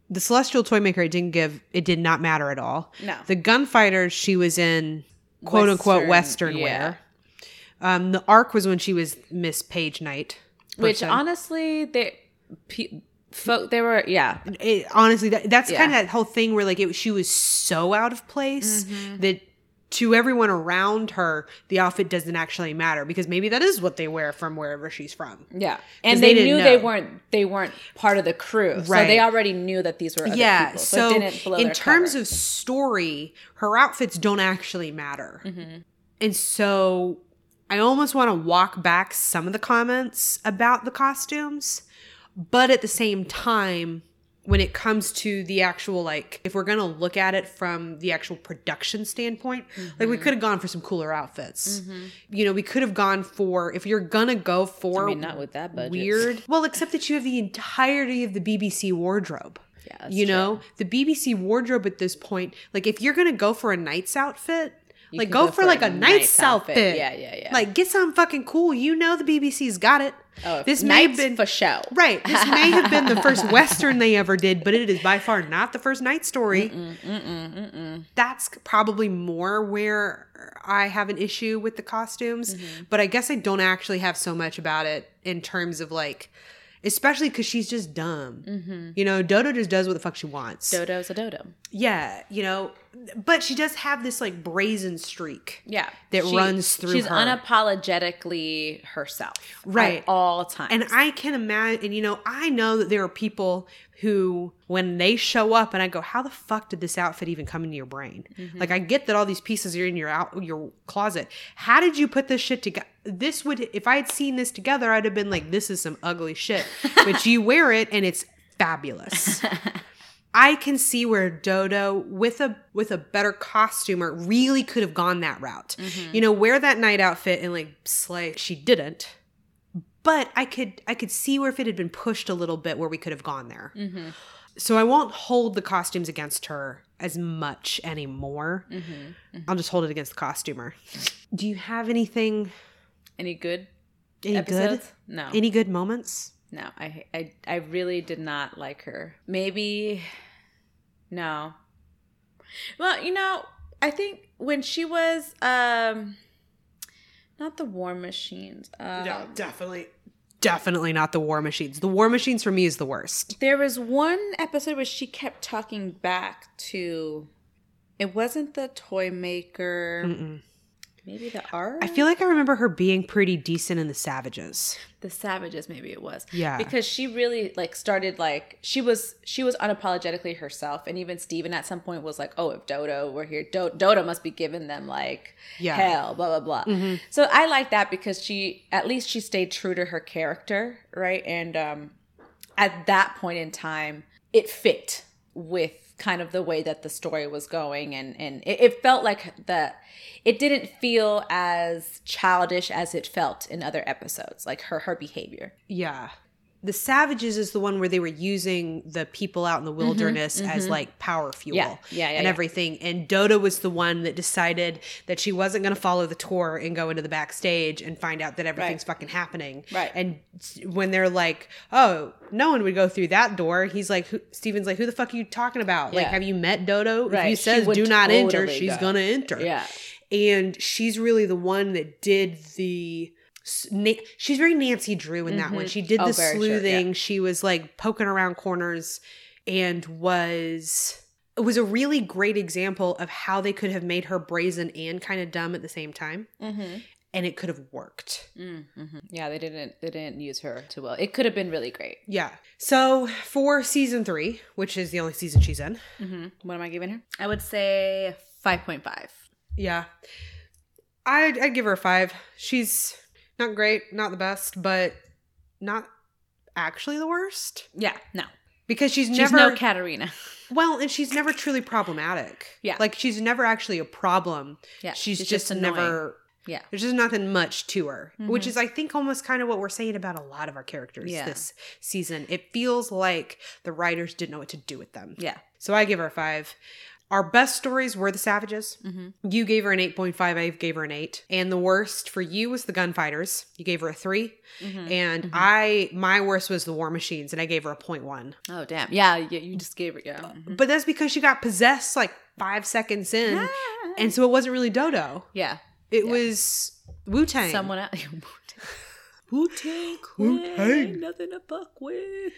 the Celestial Toymaker, it didn't give. It did not matter at all. No. The gunfighters, she was in quote unquote Western yeah. wear. Um, the arc was when she was Miss Page Knight. Which honestly, they pe- folk they were yeah it, honestly, that, that's Yeah. kind of that whole thing where like it, she was so out of place Mm-hmm. that to everyone around her, the outfit doesn't actually matter because maybe that is what they wear from wherever she's from. Yeah, and they they, knew they weren't they weren't part of the crew, so they already knew that these were other yeah. people. So, it didn't blow in terms cover. of story, her outfits don't actually matter, Mm-hmm. and so I almost want to walk back some of the comments about the costumes, but at the same time. When it comes to the actual, like, if we're gonna look at it from the actual production standpoint, like we Mm-hmm. could have gone for some cooler outfits. You know, we could have gone for if you're gonna go for I mean, not with that budget. weird. Well, except that you have the entirety of the BBC wardrobe. Yeah, you know, the BBC wardrobe at this point, like if you're gonna go for a knight's outfit, like go, go for, like a knight's outfit. outfit. Yeah, yeah, yeah. Like get something fucking cool. You know the BBC's got it. Oh, this may have been for show. Right. This may have been the first Western they ever did, but it is by far not the first night story. That's probably more where I have an issue with the costumes, Mm-hmm. but I guess I don't actually have so much about it in terms of like, especially because she's just dumb. You know, Dodo just does what the fuck she wants. Mm-hmm. Dodo's a dodo. Yeah, you know, but she does have this like brazen streak. Yeah, That runs through She's her. unapologetically herself, Right. at all times. And I can imagine, and you know, I know that there are people who, when they show up, and I go, "How the fuck did this outfit even come into your brain?" Like, I get that all these pieces are in your out your closet. How did you put this shit together? This would, if I had seen this together, I'd have been like, "This is some ugly shit," but you wear it, and it's fabulous. I can see where Dodo with a with a better costumer really could have gone that route. Mm-hmm. You know, wear that night outfit and like slay. She didn't. But I could I could see where if it had been pushed a little bit where we could have gone there. Mm-hmm. So I won't hold the costumes against her as much anymore. Mm-hmm. I'll just hold it against the costumer. Do you have anything any good any episodes? good? No, Any good moments? no. I, I I really did not like her. Maybe no. Well, you know, I think when she was um not the war machines. Um, definitely. Definitely not the war machines. The war machines for me is the worst. There was one episode where she kept talking back to. It wasn't the toy maker. Maybe the art. I feel like I remember her being pretty decent in the Savages. the savages maybe it was Yeah. because she really like started like she was she was unapologetically herself and even steven at some point was like oh if dodo were here Do- dodo must be giving them like Yeah. hell blah blah blah so i like that because she at least she stayed true to her character right and um at that point in time it fit with kind of the way that the story was going and and it, it felt like that it didn't feel as childish as it felt in other episodes like her her behavior Yeah. The Savages is the one where they were using the people out in the wilderness as like power fuel Mm-hmm, Yeah, yeah, yeah, and yeah. everything. And Dodo was the one that decided that she wasn't going to follow the tour and go into the backstage and find out that everything's fucking happening. Right. And when they're like, oh, no one would go through that door, he's like, who, Steven's like, who the fuck are you talking about? Like, have you met Dodo? If Right. he She says do not enter, totally she's going to enter yeah and she's really the one that did the she's very Nancy Drew in that one. She did Oh, the very sure, sleuthing. She was like poking around corners and was it was a really great example of how they could have made her brazen and kind of dumb at the same time mm-hmm. and it could have worked. Mm-hmm. yeah they didn't they didn't use her too well it could have been really great Yeah. So for season 3, which is the only season she's in. mm-hmm. what am i giving her i would say 5.5 Yeah. I'd, I'd give her a 5. She's not great, not the best, but not actually the worst. yeah no because she's, she's never no katarina well and she's never truly problematic Yeah. like she's never actually a problem yeah she's, she's just, annoying. never yeah Mm-hmm. there's just nothing much to her which is i think almost kind of what we're saying about a lot of our characters Yeah. this season it feels like the writers didn't know what to do with them yeah so i give her a five our best stories were the savages mm-hmm. you gave her an 8.5 i gave her an 8 and the worst for you was the gunfighters you gave her a 3 Mm-hmm. and i my worst was the war machines and i gave her a 0.1 oh damn yeah you, you just gave it yeah mhm. But that's because she got possessed like five seconds in. And so it wasn't really Dodo. yeah It was Wu Tang. someone else Wu Tang. Ain't nothing to fuck with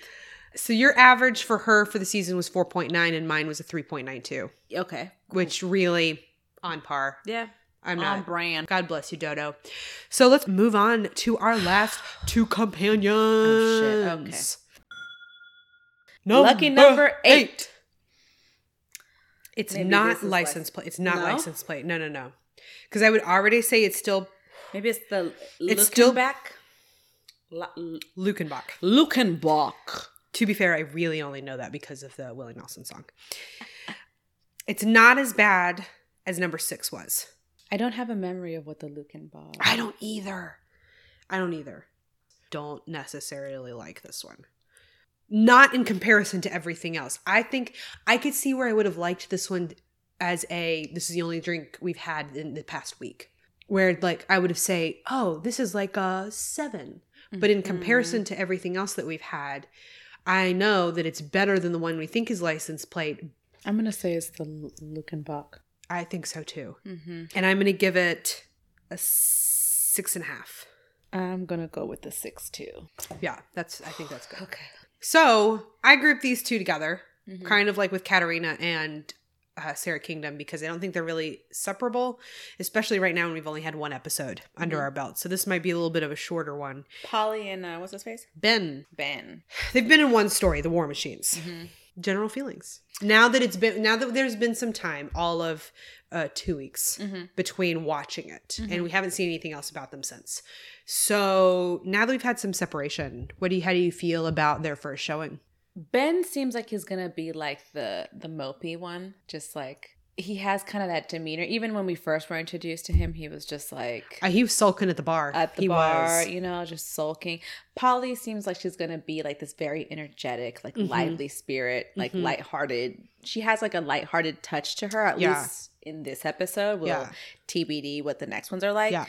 So your average for her for the season was 4.9 and mine was a 3.92, okay which really on par. yeah I'm on not. brand God bless you, Dodo. So let's move on to our last two companions. Oh, okay. Lucky number uh, eight. It's Maybe not license plate. It's not No? license plate. No, no, no. Because I would already say it's still maybe it's the It's still- back Luckenbach. Luckenbach To be fair, I really only know that because of the Willie Nelson song. It's not as bad as number six was. I don't have a memory of what the Luckenbach I don't either. I don't either. Don't necessarily like this one. Not in comparison to everything else. I think I could see where I would have liked this one as a this is the only drink we've had in the past week. Where like I would have say, "Oh, this is like a 7." But in mm-hmm. comparison to everything else that we've had, I know that it's better than the one we think is license plate. I'm gonna say it's the Lu- Luckenbach I think so too. mm-hmm. And I'm going to give it a six and a half. I'm gonna go with the six too Yeah, that's. I think that's good. okay So I grouped these two together, Mhm. kind of like with Katarina and uh, Sarah Kingdom, because I don't think they're really separable, especially right now when we've only had one episode under Mhm. our belt. So this might be a little bit of a shorter one. Polly and uh, what's his face Ben, Ben they've been in one story, The War Machines. mm-hmm. General feelings. Now that it's been, now that there's been some time, all of uh, two weeks Mm-hmm. between watching it, and we haven't seen anything else about them since. So now that we've had some separation, what do you, how do you feel about their first showing? Ben seems like he's gonna be like the the mopey one, just like he has kind of that demeanor. Even when we first were introduced to him, he was just like Uh, he was sulking at the bar. at the he bar, was. you know, just sulking. Polly seems like she's gonna be like this very energetic, like Mhm. lively spirit, like Mhm. lighthearted. She has like a lighthearted touch to her, at Yeah. least in this episode. We'll Yeah. TBD what the next ones are like. Yeah.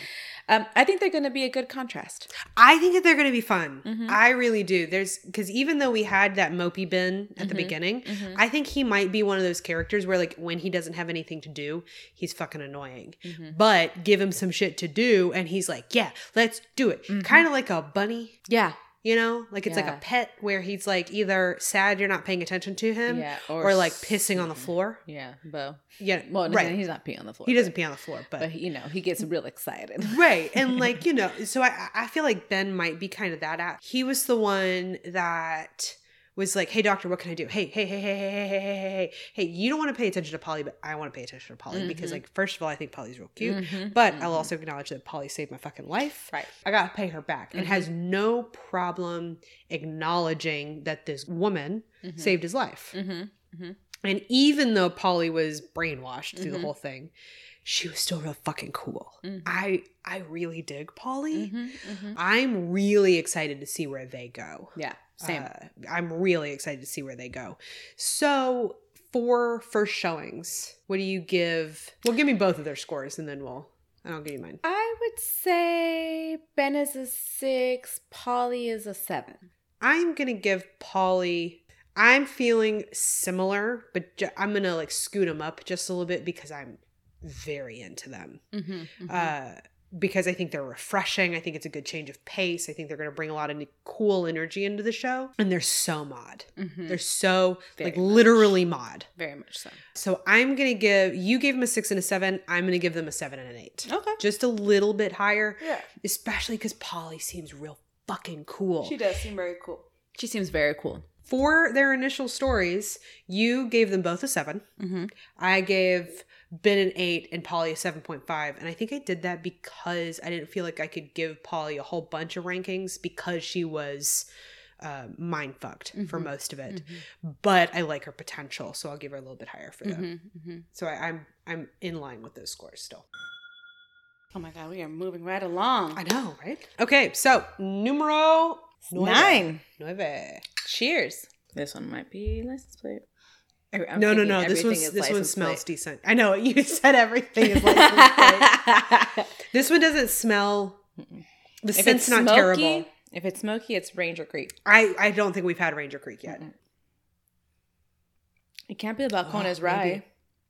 Um, I think they're gonna be a good contrast. I think that they're going to be fun. Mhm. I really do. There's because even though we had that mopey Ben at the Mhm. beginning, Mhm. I think he might be one of those characters where like when he doesn't have anything to do, he's fucking annoying. Mhm. But give him some shit to do, and he's like, "Yeah, let's do it." Mhm. Kind of like a bunny. Yeah. You know, like it's like a pet where he's like either sad you're not paying attention to him, yeah, or, like pissing on the floor. Yeah, Bo. Yeah, Well, no, right. he's not peeing on the floor. He doesn't pee on the floor, but, but, you know, he gets real excited. right, and like you know, so I I feel like Ben might be kind of that. At he was the one that was like, "Hey, doctor, what can I do? Hey, hey, hey, hey, hey, hey, hey, hey, hey, hey, you don't want to pay attention to Polly, but I want to pay attention to Polly because, Mhm. like, first of all, I think Polly's real cute, Mhm, but mhm. I'll also acknowledge that Polly saved my fucking life. right. I gotta pay her back, and has no problem acknowledging that this woman Mhm. saved his life. Mm-hmm. And even though Polly was brainwashed through the whole thing, she was still real fucking cool. Mhm. I I really dig Polly. Mm-hmm. Mm-hmm. I'm really excited to see where they go. Yeah, same. Uh, I'm really excited to see where they go. So for first showings, what do you give? Well, give me both of their scores, and then we'll. I'll give you mine. I would say Ben is a six, Polly is a seven. I'm gonna give Polly. I'm feeling similar, but ju- I'm gonna like scoot them up just a little bit because I'm very into them. Mm-hmm. uh, because I think they're refreshing. I think it's a good change of pace. I think they're going to bring a lot of new- cool energy into the show. And they're so mod. mm-hmm. They're so, Very like, much. literally mod. very much so. So I'm going to give, you gave them a six and a seven. I'm going to give them a seven and an eight. Okay. Just a little bit higher, Yeah. especially because Polly seems real fucking cool. She does seem very cool. She seems very cool. For their initial stories, you gave them both a seven. Mm-hmm. I gave Ben an eight and Polly a 7.5. And I think I did that because I didn't feel like I could give Polly a whole bunch of rankings because she was uh, mind fucked for Mhm. most of it. Mm-hmm. But I like her potential, so I'll give her a little bit higher for that. Mm-hmm. So I, I'm I'm in line with those scores still. Oh my god, we are moving right along. I know, right? Okay, so numero nueve. Nine. Nueve. Cheers. This one might be license plate. I'm no, no, no. This one's this one smells plate. decent. I know you said everything is license plate. This one doesn't smell. The if scent's it's not smoky, terrible. if it's smoky, it's Ranger Creek. I I don't think we've had Ranger Creek yet. Mm-mm. It can't be the Balcones Oh, rye. maybe.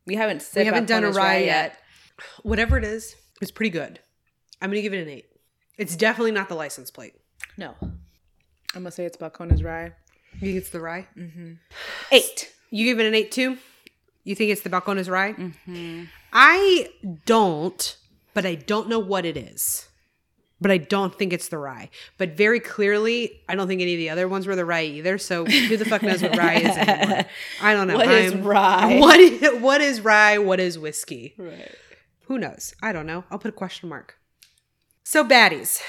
We haven't We haven't done a Balcones rye yet. Whatever it is, it's pretty good. I'm gonna give it an eight. It's definitely not the license plate. No, I'm gonna say it's Balcones rye. You think it's the rye? Mm-hmm. Eight. You give it an eight too. You think it's the Balcones rye? Mm-hmm. I don't, but I don't know what it is. But I don't think it's the rye. But very clearly, I don't think any of the other ones were the rye either. So who the fuck knows what rye is anymore? I don't know. What is rye? What is, what is rye? What is whiskey? Right. Who knows? I don't know. I'll put a question mark. So baddies.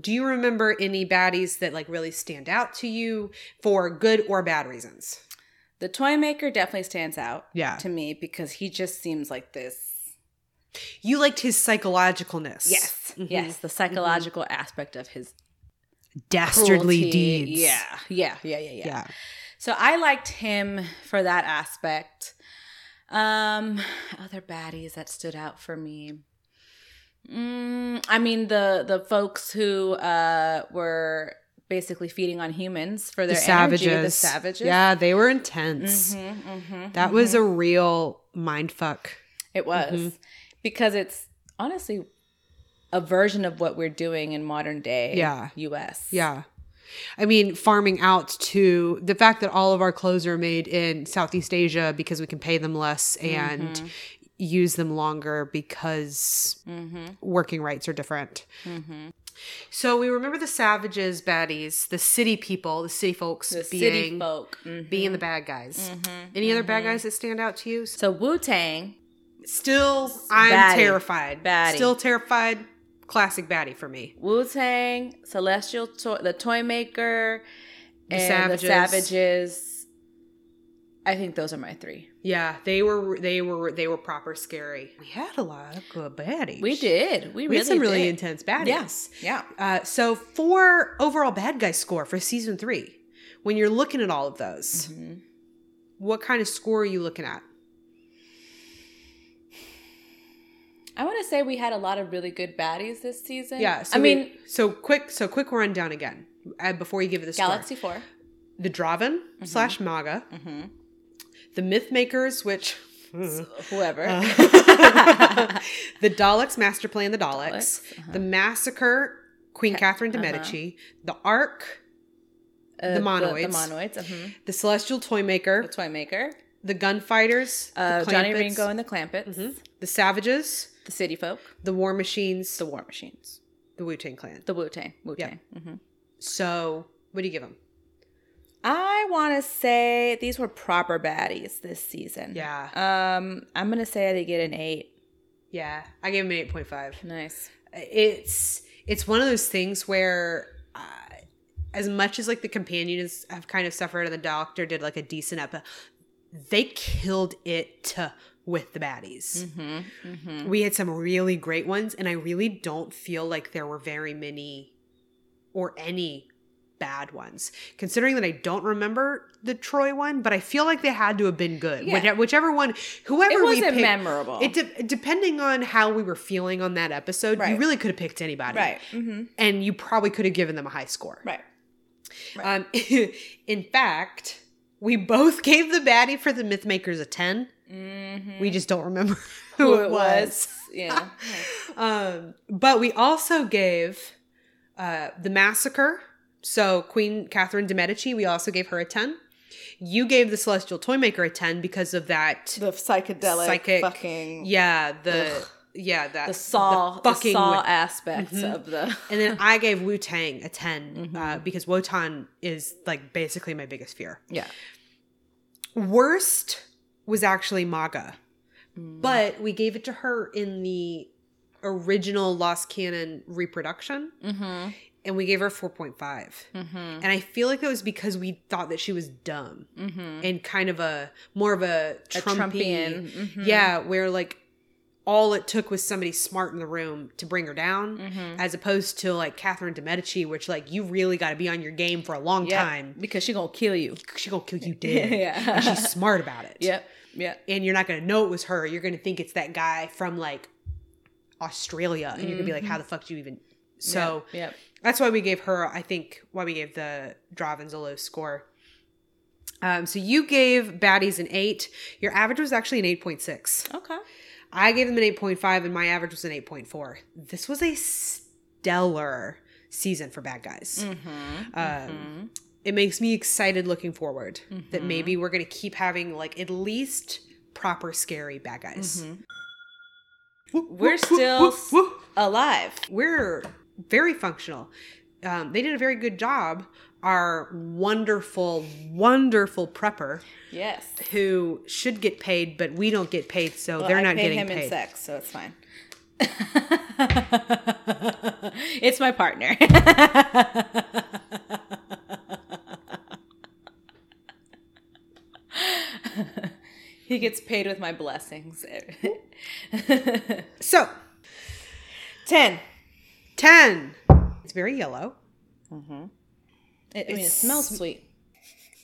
Do you remember any baddies that like really stand out to you for good or bad reasons? The toy maker definitely stands out Yeah. to me because he just seems like this. You liked his psychologicalness. Yes, Mhm. yes, the psychological aspect of his Dastardly cruelty. deeds. Yeah, yeah, yeah, yeah, yeah. Yeah. So I liked him for that aspect. Um, other baddies that stood out for me. Mm, I mean the the folks who uh were basically feeding on humans for their the savages. energy. The savages. Yeah, they were intense. Mhm, mhm, That mhm. was a real mind fuck. It was Mhm. because it's honestly a version of what we're doing in modern day. Yeah. U.S. Yeah. I mean, farming out to the fact that all of our clothes are made in Southeast Asia because we can pay them less and Mhm. use them longer because Mm-hmm. working rights are different. Mm-hmm. So we remember the savages, baddies, the city people, the city folks The being city folk Mhm. being the bad guys. Mhm. Any other bad guys that stand out to you? So Wu Tang. Still, I'm Baddie. terrified. Baddie. Still terrified. Classic baddie for me. Wu Tang, Celestial, to- the Toy Maker, The and Savages. the Savages. I think those are my three. Yeah, they were they were they were proper scary. We had a lot of good baddies. We did. We, We really had some really did. intense baddies. Yes. Yeah. Uh, so for overall bad guy score for season three, when you're looking at all of those, Mhm. what kind of score are you looking at? I want to say we had a lot of really good baddies this season. Yeah, so I we- mean, so quick, so quick rundown again uh, before you give it the score. Galaxy 4 the Drahvin slash Maaga, Mm-hmm. The Myth Makers, which Whoever. Uh, the Daleks Master Plan, the Daleks, Daleks, uh-huh. the Massacre, Queen Ca- Catherine de uh-huh. Medici, the Ark, Uh, the monoids, The, monoids. mhm. the celestial toy maker, The toy maker. the gunfighters, Uh, the Johnny Ringo and the Clampets. the savages, The City Folk. the war machines, The War Machines. the Wu Tang Clan. The Wu Tang. Wu Tang. hmm So, what do you give them? I want to say these were proper baddies this season. Yeah. Um, I'm gonna say they get an eight. Yeah, I gave them an eight point five. Nice. It's it's one of those things where, uh, as much as like the companions have kind of suffered, and the Doctor did like a decent episode, they killed it with the baddies. Mm-hmm. We had some really great ones, and I really don't feel like there were very many or any bad ones. Considering that I don't remember the Troy one, but I feel like they had to have been good. Yeah. Which- Whichever one, whoever It we wasn't picked, memorable. It de- depending on how we were feeling on that episode, you really could have picked anybody, right. Mm-hmm. And you probably could have given them a high score. Right. Um, in fact, we both gave the baddie for the Mythmakers a 10 Mm-hmm. We just don't remember who, it was. Yeah. Um, but we also gave uh, the massacre. So Queen Catherine de Medici, we also gave her a ten. You gave the Celestial Toymaker a ten because of that. the psychedelic Psychic- fucking yeah, the yeah that the saw the, fucking saw wi- aspects of the and then I gave Wu Tang a 10 Mm-hmm. uh, because Wotan is like basically my biggest fear. yeah Worst was actually Maaga, Mm. but we gave it to her in the original Lost Canon reproduction. mm-hmm. And we gave her 4.5 Mm-hmm. and i feel like that was because we thought that she was dumb Mm-hmm. and kind of a more of a, Trumpian mhm. yeah where like all it took was somebody smart in the room to bring her down Mhm. as opposed to like catherine de medici which like you really got to be on your game for a long Yep, time because she gonna kill you she gonna kill you dead Yeah. and she's smart about it yep yep and you're not gonna know it was her you're gonna think it's that guy from like australia and you're gonna be like how the fuck do you even so yep, yep. that's why we gave her, I think, why we gave the Drahvins a low score. Um, so you gave Baddies an 8. Your average was actually an 8.6. okay I gave them an 8.5, and my average was an 8.4. This was a stellar season for bad guys. mm-hmm. Um, It makes me excited looking forward that maybe we're going to keep having, like, at least proper scary bad guys. we're still alive we're very functional. Um, they did a very good job. Our wonderful, wonderful prepper yes who should get paid, but we don't get paid, so Well, they're I not getting him in paid. sex so it's fine it's my partner he gets paid with my blessings So, 10 10. It's very yellow. It, I mean, it smells sweet.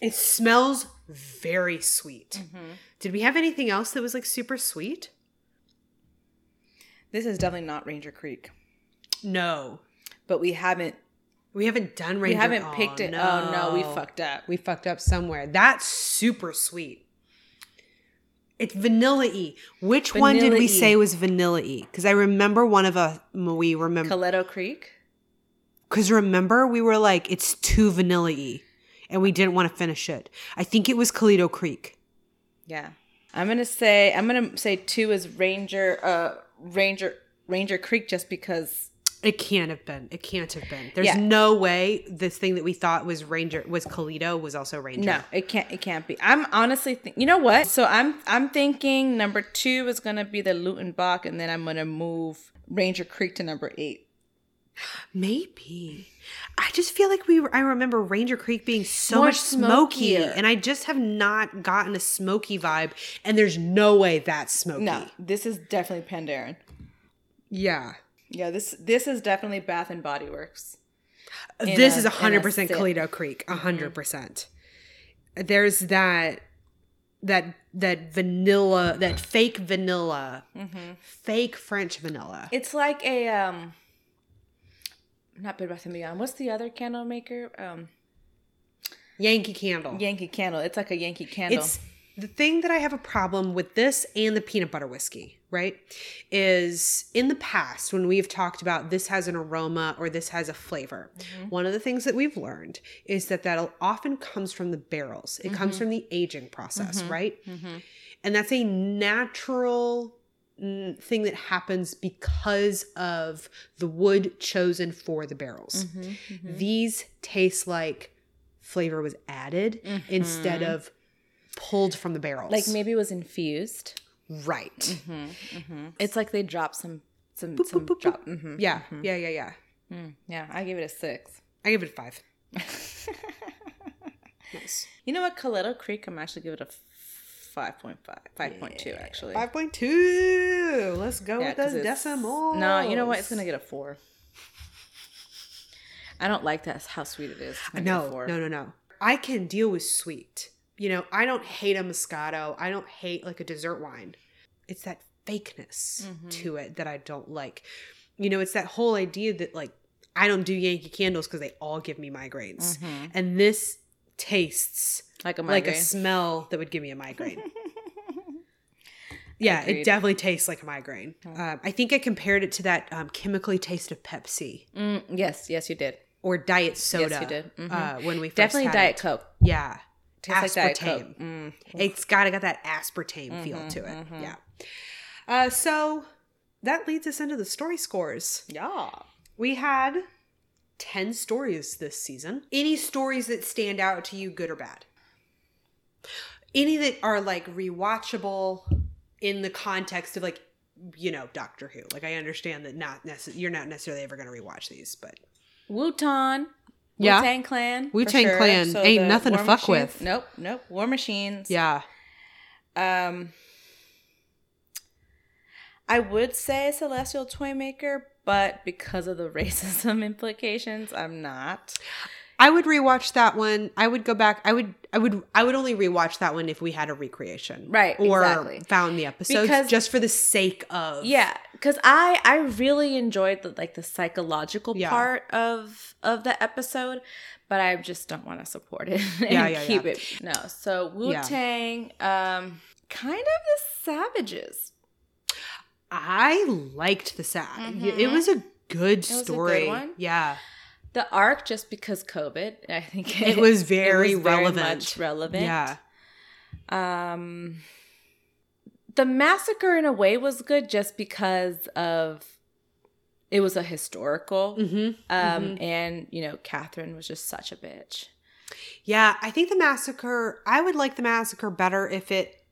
It smells very sweet. Mm-hmm. Did we have anything else that was like super sweet? This is definitely not Ranger Creek, No. but we haven't We haven't done Ranger. we haven't oh, picked it. Oh no, we fucked up. We fucked up somewhere. That's super sweet. It's vanilla y. Which one did we say was vanilla y? Because I remember one of us. We remember Coleto Creek. because remember we were like it's too vanilla y, and we didn't want to finish it. I think it was Toledo Creek. Yeah, I'm gonna say I'm gonna say two is Ranger uh Ranger Ranger Creek just because It can't have been. It can't have been. There's Yeah. no way this thing that we thought was Ranger was Toledo was also Ranger. no, it can't it can't be. I'm honestly think you know what? So I'm I'm thinking number two is gonna be the Luckenbach, and then I'm gonna move Ranger Creek to number eight. Maybe. I just feel like we. Were, I remember Ranger Creek being so More much smoky, and I just have not gotten a smoky vibe. And there's no way that's smoky. No, this is definitely Penderyn. Yeah. Yeah, this this is definitely Bath and Body Works. This a- is in a hundred percent sip. Toledo Creek. 100 percent. There's that that that vanilla, that fake vanilla, fake French vanilla. It's like a um not Bed Bath and Beyond. What's the other candle maker? Um Yankee Candle. Yankee Candle. It's like a Yankee candle. It's The thing that I have a problem with this and the peanut butter whiskey, right, is in the past when we've talked about this has an aroma or this has a flavor, mm-hmm. one of the things that we've learned is that that often comes from the barrels. It comes mm-hmm. from the aging process, mm-hmm. right? And that's a natural mm, thing that happens because of the wood chosen for the barrels. Mm-hmm. These taste like flavor was added instead of pulled from the barrels. Like maybe it was infused. Right. It's like they dropped some some Boop, some boop, boop, drop. mhm. Yeah, yeah, yeah, yeah. Mm, yeah, I give it a six. I give it a five. nice. You know what? Coleto Creek, I'm actually give it a five point five, five point two actually. Five point two. Let's go Yeah, with the it's- decimal. No, you know what? It's gonna get a four. I don't like that how sweet it is. It's gonna get a No, four. no, no, no. I can deal with sweet. You know, I don't hate a Moscato. I don't hate like a dessert wine. It's that fakeness Mm-hmm. to it that I don't like. You know, it's that whole idea that like I don't do Yankee candles because they all give me migraines, and this tastes Like a like a smell that would give me a migraine. yeah, it definitely tastes like a migraine. Um, I think I compared it to that um, chemically taste of Pepsi Mm, yes, yes, you did. or diet soda. Yes, you did. Mhm. Uh, when we first Definitely Diet it. Coke. Yeah, Tastes like aspartame. Coke. Mm. It's got to got that aspartame feel to it. Yeah. Uh, so that leads us into the story scores. Yeah. We had 10 stories this season. Any stories that stand out to you, good or bad? Any that are like rewatchable in the context of like, you know, Doctor Who. Like, I understand that not necess- you're not necessarily ever going to rewatch these, but Wotan. Yeah. Wu Tang Clan. for Wu-Tang sure. Clan ain't the nothing to fuck Machines- with. Nope, nope. War Machines. yeah. Um, I would say Celestial Toymaker, but because of the racism implications, I'm not. I would rewatch that one. I would go back. I would. I would. I would only rewatch that one if we had a recreation, Right, Or exactly. found the episodes Because- just for the sake of Yeah, because I I really enjoyed the like the psychological Yeah. part of of the episode, but I just don't want to support it and Yeah, yeah, keep it. No, so Wu Tang, um, kind of the Savages. I liked the sad. Mhm. It was a good a good story. one. Yeah, The arc, just because COVID, I think it was very relevant. It was very much relevant. Yeah, Um, the massacre in a way was good just because of it was a historical. hmm Um, and you know, Catherine was just such a bitch. yeah. I think the massacre. I would like the massacre better if it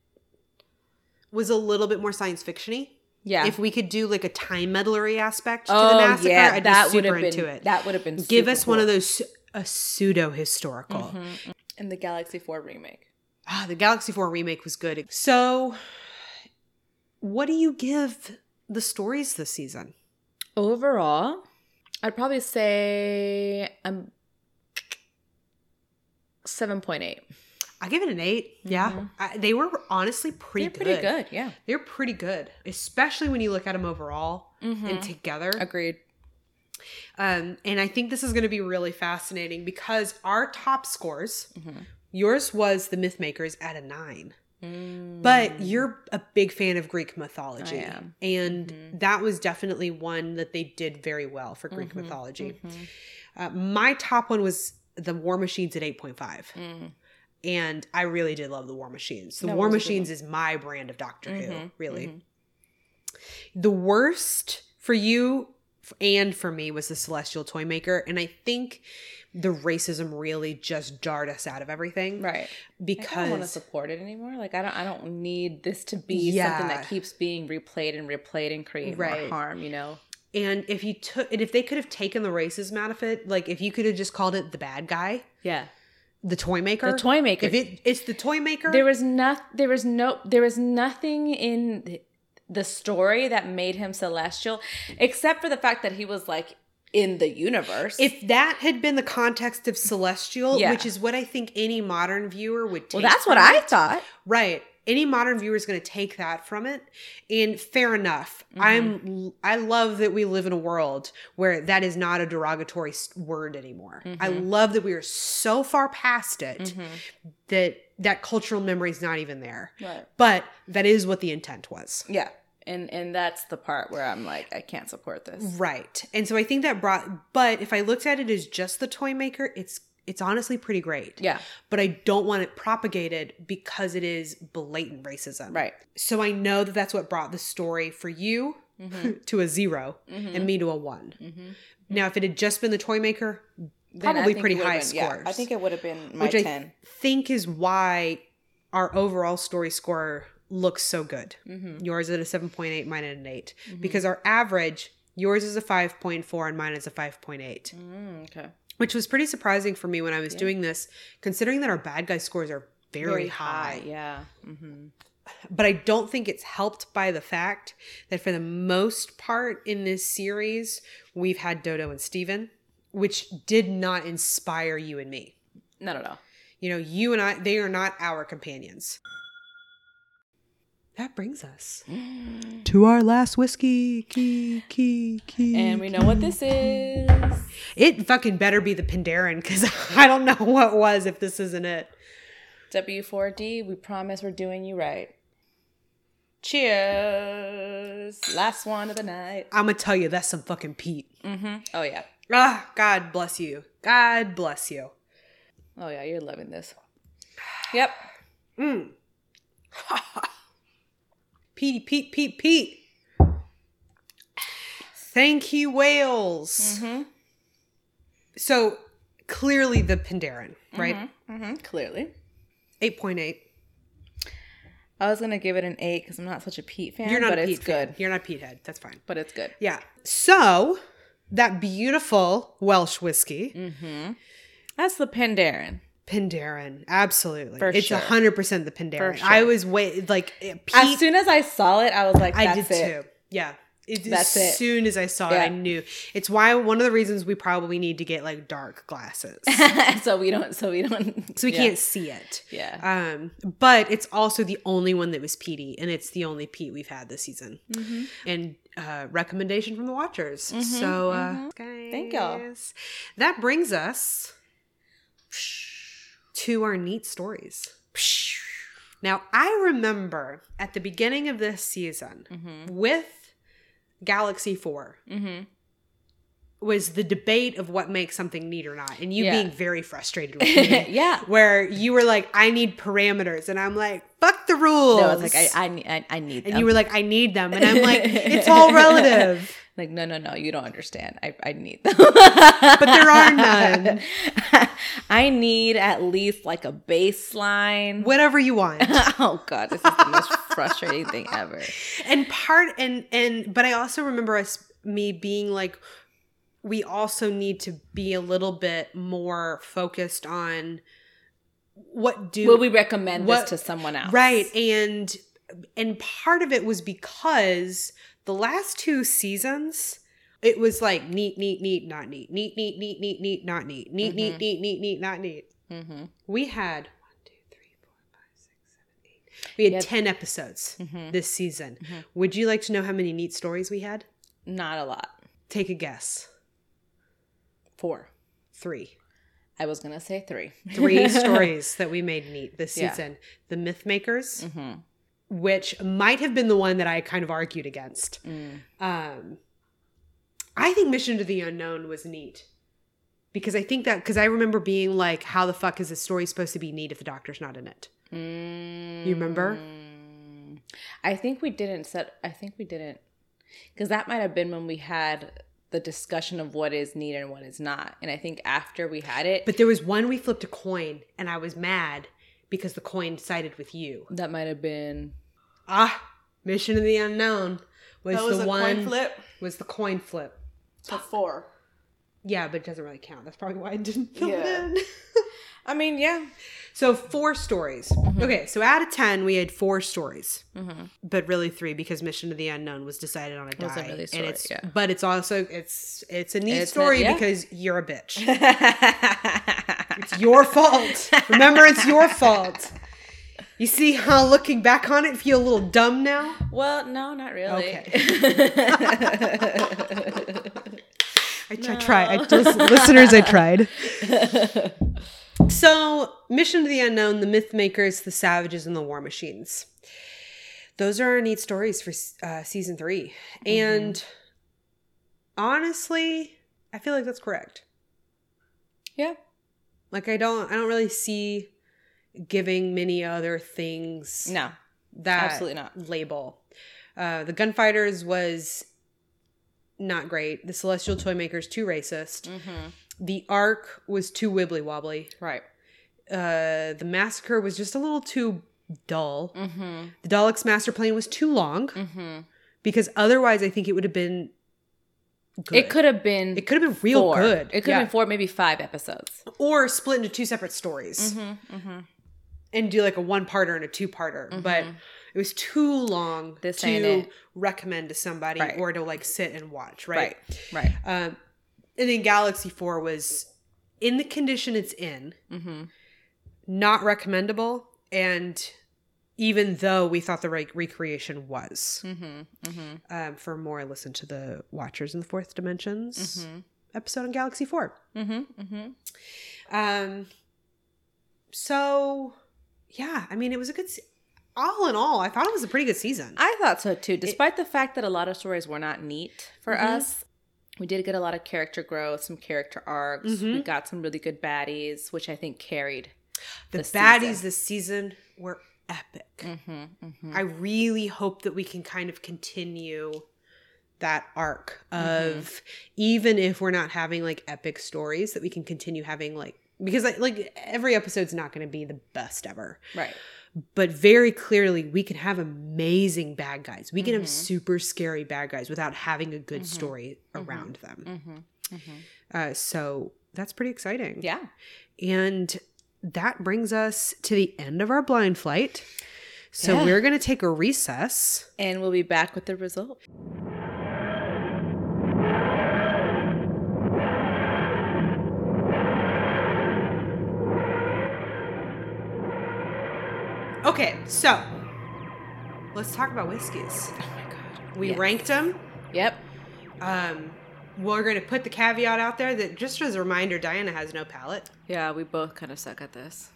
was a little bit more science fictiony. Yeah. If we could do like a time meddlery aspect to oh the massacre, yeah, I'd that be super been into it. that would have been Give us one of those a pseudo historical. Mhm. in the Galaxy Four remake. Ah, the Galaxy 4 remake was good. So, what do you give the stories this season? Overall, I'd probably say I'm point eight. I give it an 8. Yeah. I, they were honestly pretty Mm-hmm. They're good. pretty good. Yeah. They're pretty good, especially when you look at them overall Mhm. and together. Agreed. Um, and I think this is going to be really fascinating because our top scores, Mhm. yours was the Mythmakers at a 9. Mm. But you're a big fan of Greek mythology. I am. And Mhm. that was definitely one that they did very well for Greek Mhm, mythology. mhm. Uh, my top one was the War Machines at 8.5. Mm. And I really did love the War Machines. The That War was a good Machines is my brand of Doctor Who, Mhm, really. mhm. The worst for you and for me was the Celestial Toymaker. And I think the racism really just jarred us out of everything. Right. Because I don't want to support it anymore. Like I don't. I don't need this to be something that keeps being replayed and replayed and create Right. more harm. You know. And if you took, and if they could have taken the racism out of it, like if you could have just called it the bad guy, Yeah. The toy maker, The toy maker. If it, it's the toy maker, there was not. There was no. There was nothing in the story that made him celestial, except for the fact that he was like in the universe. if that had been the context of celestial, Yeah. which is what I think any modern viewer would take. well, that's what from I thought. right. Any modern viewer is going to take that from it and fair enough Mm-hmm. i'm i love that we live in a world where that is not a derogatory word anymore i Mm-hmm. love that we are so far past it that that cultural memory is not even there Right. but that is what the intent was Yeah. And and that's the part where I'm like, I can't support this. right and so i think that brought but if i looked at it as just the toy maker it's it's honestly pretty great Yeah. but i don't want it propagated because it is blatant racism Right. So I know that that's what brought the story for you to a 0 and me to a one. Now, if it had just been the toy maker, Then I probably pretty high been- yeah, scores. I think it would have been my which I 10. think is why our overall story score looks so good. Mm-hmm. Yours at a 7.8, mine at an 8. Because our average, yours is a 5.4 and mine is a 5.8, Mm, okay. Which was pretty surprising for me when I was doing this, considering that our bad guy scores are very, high. Yeah. Mm-hmm. but I don't think it's helped by the fact that for the most part in this series, we've had Dodo and Steven, which did not inspire you and me. Not at all. You know, you and I, they are not our companions. That brings us to our last whiskey. Key, key, key. And we know what this is. it fucking better be the Penderyn because I don't know what was if this isn't it. W4D, we promise we're doing you right. Cheers. Last one of the night. I'm gonna tell you, that's some fucking peat. Mm-hmm. Oh, yeah. Ah, God bless you. God bless you. Oh, yeah. You're loving this. Yep. Mm. Petey, Pete, Pete, Pete. Thank you, Wales. Mm-hmm. So clearly the Penderyn, right? Mm-hmm. Clearly. 8.8. I was going to give it an 8 because I'm not such a peat fan, You're not but a it's fan. good. You're not a peat head. That's fine. But it's good. Yeah. So that beautiful Welsh whiskey, Mm-hmm. That's the Penderyn. Penderyn. Absolutely. For it's sure. 100% the Penderyn. Sure. I was wait like eh, As soon as I saw it, I was like, I did it. too. Yeah. It, That's as it. soon as I saw it, I knew. It's why one of the reasons we probably need to get like dark glasses. so we don't, so we don't, so we yeah. can't see it. Yeah. Um, but it's also the only one that was peaty, and it's the only peat we've had this season. Mm-hmm. And uh, recommendation from the watchers. so, uh, Thank y'all. guys, That brings us to our neat stories. Now, I remember at the beginning of this season with Galaxy 4 Mm-hmm. Was the debate of what makes something neat or not, and you Yeah. being very frustrated with me. yeah. where you were like, I need parameters. And I'm like, fuck the rules. No, I was like, I, I, need- I, need and you were like, I need them. And I'm like, it's all relative. like, no, no, no, you don't understand. I, I need them. But there are none. I need at least like a baseline. Whatever you want. oh God, this is the most frustrating thing ever. And part and and but I also remember us me being like, we also need to be a little bit more focused on what do Will we recommend What- this to someone else? Right. And and part of it was because the last two seasons it was like neat, neat, neat, not neat. Neat, neat, neat, neat, neat, not neat. Neat, neat, neat, neat, neat, not neat. Mm-hmm. We had one, two, three, four, five, six, seven, eight. We had Yep. 10 episodes Mhm. this season. Mhm. Would you like to know how many neat stories we had? Not a lot. Take a guess. Four. Three. I was gonna say three. Three stories that we made neat this Yeah. season. The Myth Makers, Mm-hmm. which might have been the one that I kind of argued against. Mm. Um, I think Mission to the Unknown was neat because I think that because I remember being like, "How the fuck is this story supposed to be neat if the Doctor's not in it?" You remember? Mm. I think we didn't set. I think we didn't, because that might have been when we had the discussion of what is needed and what is not. And I think after we had it, But there was one we flipped a coin, and I was mad because the coin sided with you. that might have been Ah, Mission of the Unknown was, the one flip was the coin flip. to four. Yeah, but it doesn't really count. That's probably why I didn't fill Yeah. it in. I mean, yeah. so four stories. Okay, so out of ten, we had four stories. Mm-hmm. but really three because Mission to the Unknown was decided on a die. A really story, and it's yeah. but it's also it's it's a neat It's a- story yeah. because you're a bitch. It's your fault. Remember, it's your fault. You see how looking back on it, feel a little dumb now? Well, no, not really. I, I tried. I just, listeners, I tried. So, Mission to the Unknown, The Myth Makers, The Savages, and The War Machines. Those are our neat stories for uh, season 3 And honestly, I feel like that's correct. yeah. Like I don't I don't really see giving many other things No. that absolutely not. label. Uh, the Gunfighters was not great. The Celestial Toymakers too racist. Mm-hmm. The arc was too wibbly wobbly. Right. Uh, the Massacre was just a little too dull. Mm-hmm. The Daleks Master Plan was too long Mm-hmm. because otherwise I think it would have been good. It could have been. it could have been real four. good. It could Yeah. have been four, maybe five episodes. or split into two separate stories Mm-hmm. Mm-hmm. and do like a one parter and a two parter. But it was too long This to recommend to somebody Right. or to like sit and watch, right? Right. Right. Um, and then Galaxy 4 was in the condition it's in, Mm-hmm. not recommendable. And even though we thought the re- recreation was, Mm-hmm. Mm-hmm. um, for more, listen to the Watchers in the Fourth Dimensions Mm-hmm. episode on Galaxy 4. Mm-hmm. Mm-hmm. Um, so yeah, I mean, it was a good. Se- all in all, I thought it was a pretty good season. I thought so too. Despite the fact that a lot of stories were not neat for us, we did get a lot of character growth, some character arcs. We Mhm. got some really good baddies, which I think carried. the baddies season. this season were epic. Mm-hmm. Mm-hmm. I really hope that we can kind of continue that arc of even if we're not having like epic stories that we can continue having like because like, like every episode's not going to be the best ever right. But very clearly we can have amazing bad guys we can Mhm. have super scary bad guys without having a good Mhm. story Mhm. around them Mm-hmm. Mm-hmm. uh, so that's pretty exciting Yeah. and that brings us to the end of our blind flight so Yeah. we're going to take a recess And we'll be back with the result. Okay, so let's talk about whiskeys. Oh my god. We Yes. ranked them. Yep. Um, we're going to put the caveat out there that just as a reminder, Diana has no palate. Yeah, we both kind of suck at this.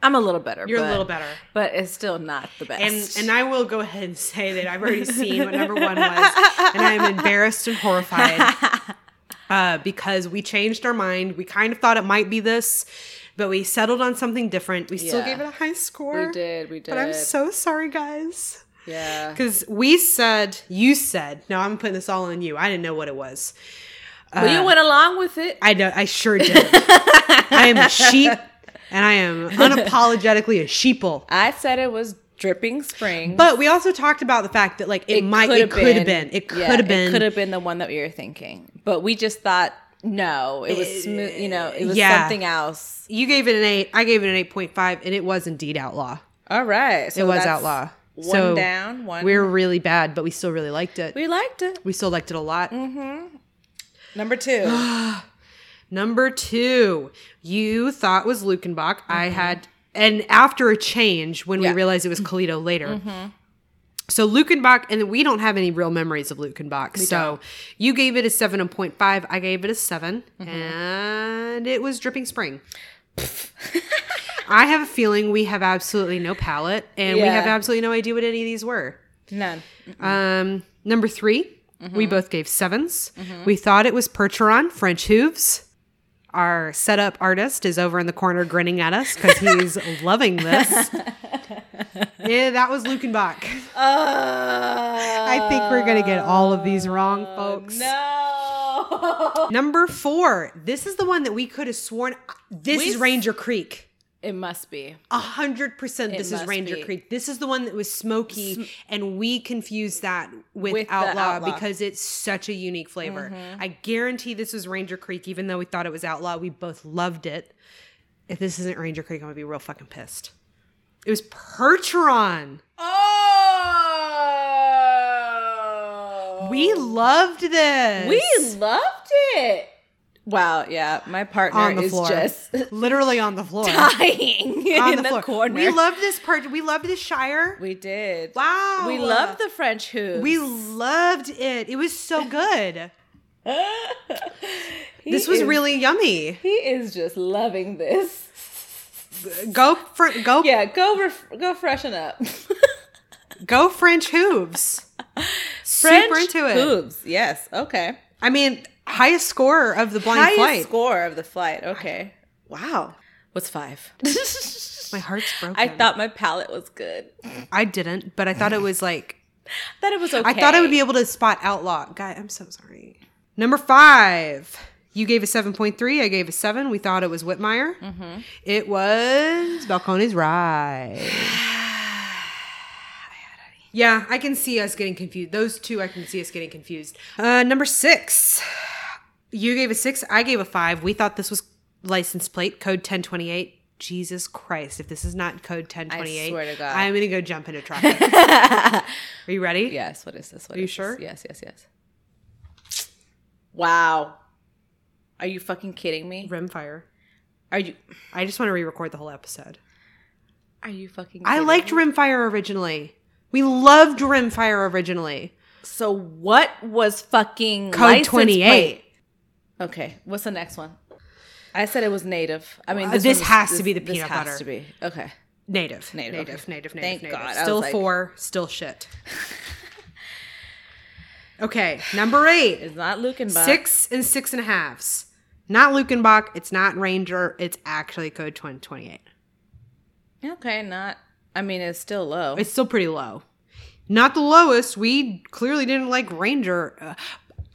I'm a little better. You're but, a little better. but it's still not the And best. and I will go ahead and say that I've already seen what number one was, and I am embarrassed and horrified uh, because we changed our mind. We kind of thought it might be this, but we settled on something different. We still Yeah. gave it a high score. we did. We did. But I'm so sorry, guys. yeah. Because we said, you said, no, I'm putting this all on you. I didn't know what it was. But you uh, went along with it. I know, I sure did. I am a sheep, and I am unapologetically a sheeple. I said it was dripping spring. But we also talked about the fact that, like, it, might, it could have been, it could yeah, have been, It could have been the one that we were thinking. But we just thought, no, it was smooth. You know, it was Yeah. something else. You gave it an eight. I gave it an eight point five, and it was indeed outlaw. All right. So it was outlaw. One so down. One. we're really bad, but we still really liked it. we liked it. We still liked it a lot. Number two. Number two, you thought was Luckenbach. I had, and after a change when Mm-hmm. Yeah. Mm-hmm. we realized it was Coleto later. So Luckenbach, and we don't have any real memories of Luckenbach. so don't. you gave it a seven and point five. I gave it a 7 Mm-hmm. and it was Dripping Spring. I have a feeling we have absolutely no palate, and we have absolutely no idea what any of these were. None. Um, number 3 Mm-hmm. we both gave 7s We thought it was Percheron, French hooves. Our setup artist is over in the corner grinning at us because he's loving this. yeah, that was Luckenbach. I think we're going to get all of these wrong, oh, folks. No. Number four. This is the one that we could have sworn. Uh, this We is s- Ranger Creek. it must be. A hundred percent. This is Ranger be. Creek. This is the one that was smoky, and we confused that with, With outlaw, Outlaw. because it's such a unique flavor. Mm-hmm. I guarantee this was Ranger Creek, even though we thought it was outlaw. We both loved it. If this isn't Ranger Creek, I'm gonna be real fucking pissed. It was Percheron. Oh. We loved this. We loved it. Wow, yeah. My partner on the is floor, just literally on the floor, dying on in the, the, floor. corner. We loved this part. We loved this Shire. We did. wow, We loved the French hooves. We loved it. It was so good. This was is- really yummy. He is just loving this. Go fr- go Yeah, go ref- go freshen up. Go French hooves. French Super into it. hooves. Yes. Okay. I mean, highest score of the blind flight. Highest flight. score of the flight. Okay. Wow. What's five? My heart's broken. I thought my palate was good. I didn't, but I thought it was like That it was okay. I thought I would be able to spot outlaw. Guy, I'm so sorry. Number five. You gave a 7.3. I gave a 7. We thought it was Whitmeyer. Mm-hmm. It was Balcones Rye. yeah, I can see us getting confused. Those two, I can see us getting confused. Uh, number six. You gave a 6. I gave a 5. We thought this was license plate, code 1028. Jesus Christ, if this is not code 1028, I swear to God. I'm going to go jump into traffic. Are you ready? Yes. What is this? What Are you is this? sure? Yes. Yes. Yes. Wow. Are you fucking kidding me? Rimfire. Are you? I just want to re-record the whole episode. Are you fucking? I liked me? Rimfire originally. We loved Rimfire originally. So what was fucking Code 28? Okay. What's the next one? I said it was native. I mean, this, this one has was- to be the this peanut has butter. to be okay. Native. Native, Native. okay. Native. Native. Thank native. God. Still like- four. Still shit. Okay. Number eight. It's not Luckenbach. Six and six and a halves. Not Luckenbach. It's not Ranger. It's actually code 2028. Okay, not. I mean, it's still low. It's still pretty low. Not the lowest. We clearly didn't like Ranger. Uh,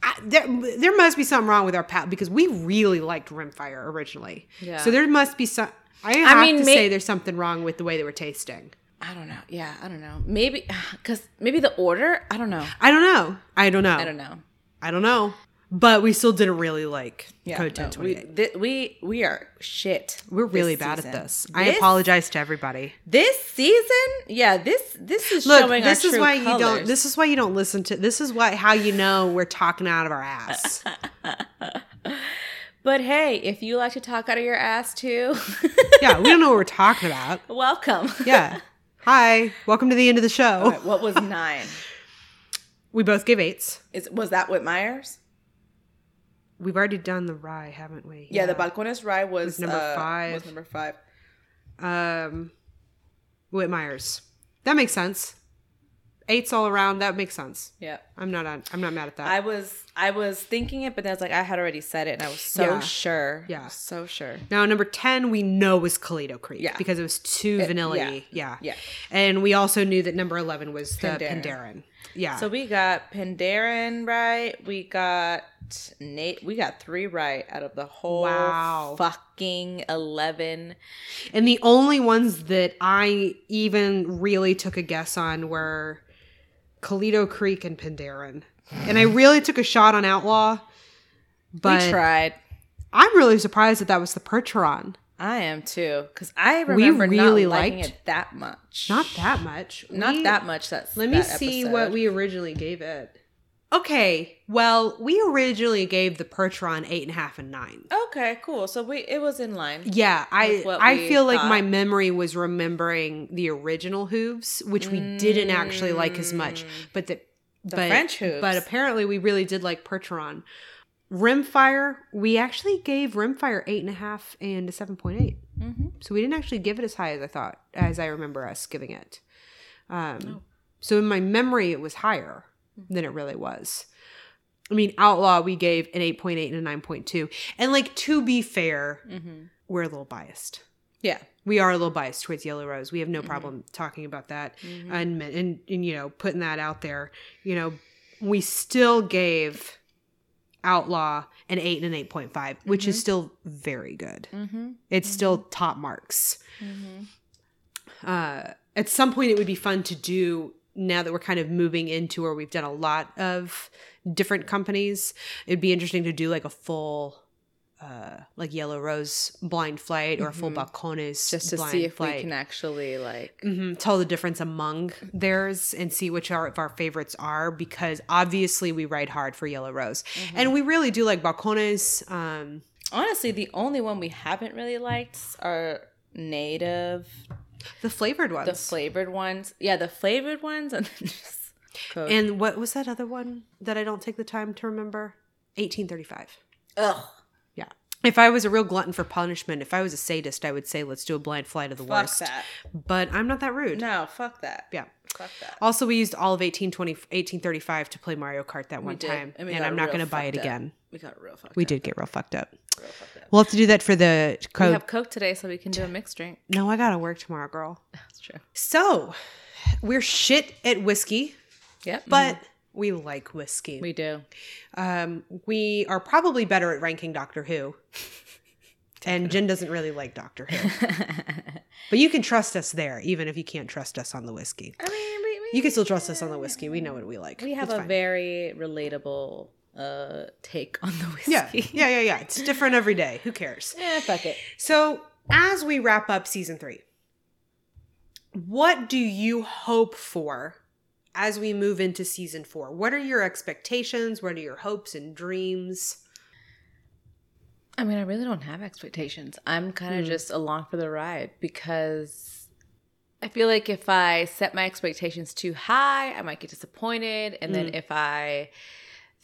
I, there, there must be something wrong with our palate because we really liked Rimfire originally. Yeah. So there must be some. I have mean, to may- say there's something wrong with the way they were tasting. I don't know. Yeah, I don't know. Maybe because maybe the order. I don't know. I don't know. I don't know. I don't know. I don't know. But we still didn't really like Yeah, Code no, 1028. we, th- we we are shit. we, are really bad season. at this. I apologize to everybody. This season, yeah. This this is Look, showing this is why you don't. This is why you don't listen to. This is why how you know we're talking out of our ass. But hey, if you like to talk out of your ass too, yeah, we don't know what we're talking about. welcome. Yeah. Hi. Welcome to the end of the show. Right, what was nine? We both gave eights. Is was that Whitmeyer's? We've already done the rye, haven't we? Yeah, the Balcones Rye was, Was number uh, five. Was number five. Um, Whitmeyer's. That makes sense. Eights all around. That makes sense. Yeah. I'm not on. I'm not mad at that. I was I was thinking it, but then I was like, I had already said it, and I was so Yeah. sure. Yeah. so sure. now number ten, we know was Toledo Creek. Yeah. because it was too It- vanilla. yeah. Yeah. Yeah. and we also knew that number eleven was the Penderyn. Yeah. So we got Penderyn right. We got Nate. We got three right out of the whole Wow. fucking eleven. And the only ones that I even really took a guess on were Toledo Creek and Penderyn. And I really took a shot on Outlaw, but we tried. I'm really surprised that that was the Percheron. I am too, because I We remember really not liking liked- it that much. Not that much. not We- that much. That's Let me that see episode. what we originally gave it. Okay, well, we originally gave the Percheron eight and a half and nine. Okay, cool. So we it was in line. Yeah, I I we feel like my memory was remembering the original hooves, which we didn't actually like as much, but the, The but, French hooves. But apparently, we really did like Percheron. Rimfire, we actually gave Rimfire eight and a half and a seven point eight. Mm-hmm. So we didn't actually give it as high as I thought, as I remember us giving it. Um, Oh. So in my memory, it was higher than it really was. I mean, Outlaw, we gave an 8.8 and a 9.2. And like, to be fair, Mm-hmm. we're a little biased. Yeah. We are a little biased towards Yellow Rose. We have Mm-hmm. no problem talking about that and, and, and, you know, putting that out there. You know, we still gave Outlaw an 8 and an 8.5, which is still very good. Mm-hmm. It's still top marks. Uh, at some point, it would be fun to do now that we're kind of moving into where we've done a lot of different companies. It'd be interesting to do like a full uh, like Yellow Rose blind flight or a full balcones Mm-hmm. just to blind see if flight. we can actually like hmm tell the difference among theirs and see which our, of our favorites are because obviously we ride hard for Yellow Rose Mm-hmm. and we really do like balcones. Um, honestly the only one we haven't really liked are native the flavored ones. the flavored ones yeah the flavored ones and then just Coke. and what was that other one that I don't take the time to remember? 1835. ugh. If I was a real glutton for punishment, if I was a sadist, I would say let's do a blind flight of the fuck worst. that But I'm not that rude. no fuck that Yeah. fuck that Also, we used all of 1820, 1835 to play Mario Kart that one time, and and, I'm not going to buy it up. again. we got real fucked We up. did get real fucked up. real fucked up We'll have to do that for the we have coke today so we can do a mixed drink no, I got to work tomorrow, girl. that's true So, we're shit at whiskey, yep but we like whiskey. we do Um, we are probably better at ranking Doctor Who. and Jen doesn't really like Doctor Who. but you can trust us there, even if you can't trust us on the whiskey. i mean we, we, You can still trust us on the whiskey. We know what we like. we have It's a fine. very relatable uh take on the whiskey yeah, yeah, yeah, yeah. It's different every day. Who cares? yeah fuck it So, as we wrap up season three, what do you hope for as we move into season four? What are your expectations? What are your hopes and dreams? I mean, I really don't have expectations. I'm kind of Hmm. just along for the ride because I feel like if I set my expectations too high, I might get disappointed. And then Mm. if I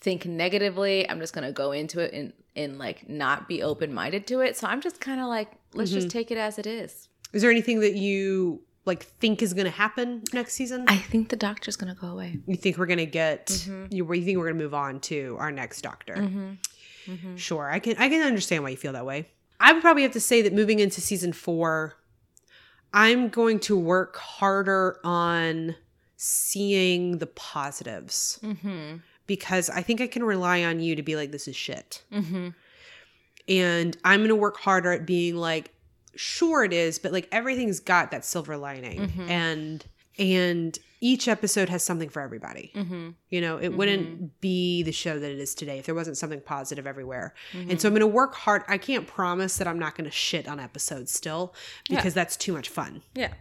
think negatively, I'm just going to go into it and, and like not be open minded to it. So I'm just kind of like, let's Mm-hmm. just take it as it is. Is there anything that you like think is going to happen next season? I think the doctor's going to go away. you think we're going to get? Mm-hmm. You, you think we're going to move on to our next doctor? Mm-hmm. Sure, I can. I can understand why you feel that way. I would probably have to say that moving into season four, I'm going to work harder on seeing the positives Mm-hmm. because I think I can rely on you to be like, this is shit. Mm-hmm. And I'm going to work harder at being like, sure it is, but like everything's got that silver lining. Mhm. And, and each episode has something for everybody. Mm-hmm. You know, it wouldn't be the show that it is today if there wasn't something positive everywhere. Mm-hmm. And so I'm going to work hard. I can't promise that I'm not going to shit on episodes still Yeah. because that's too much fun. Yeah.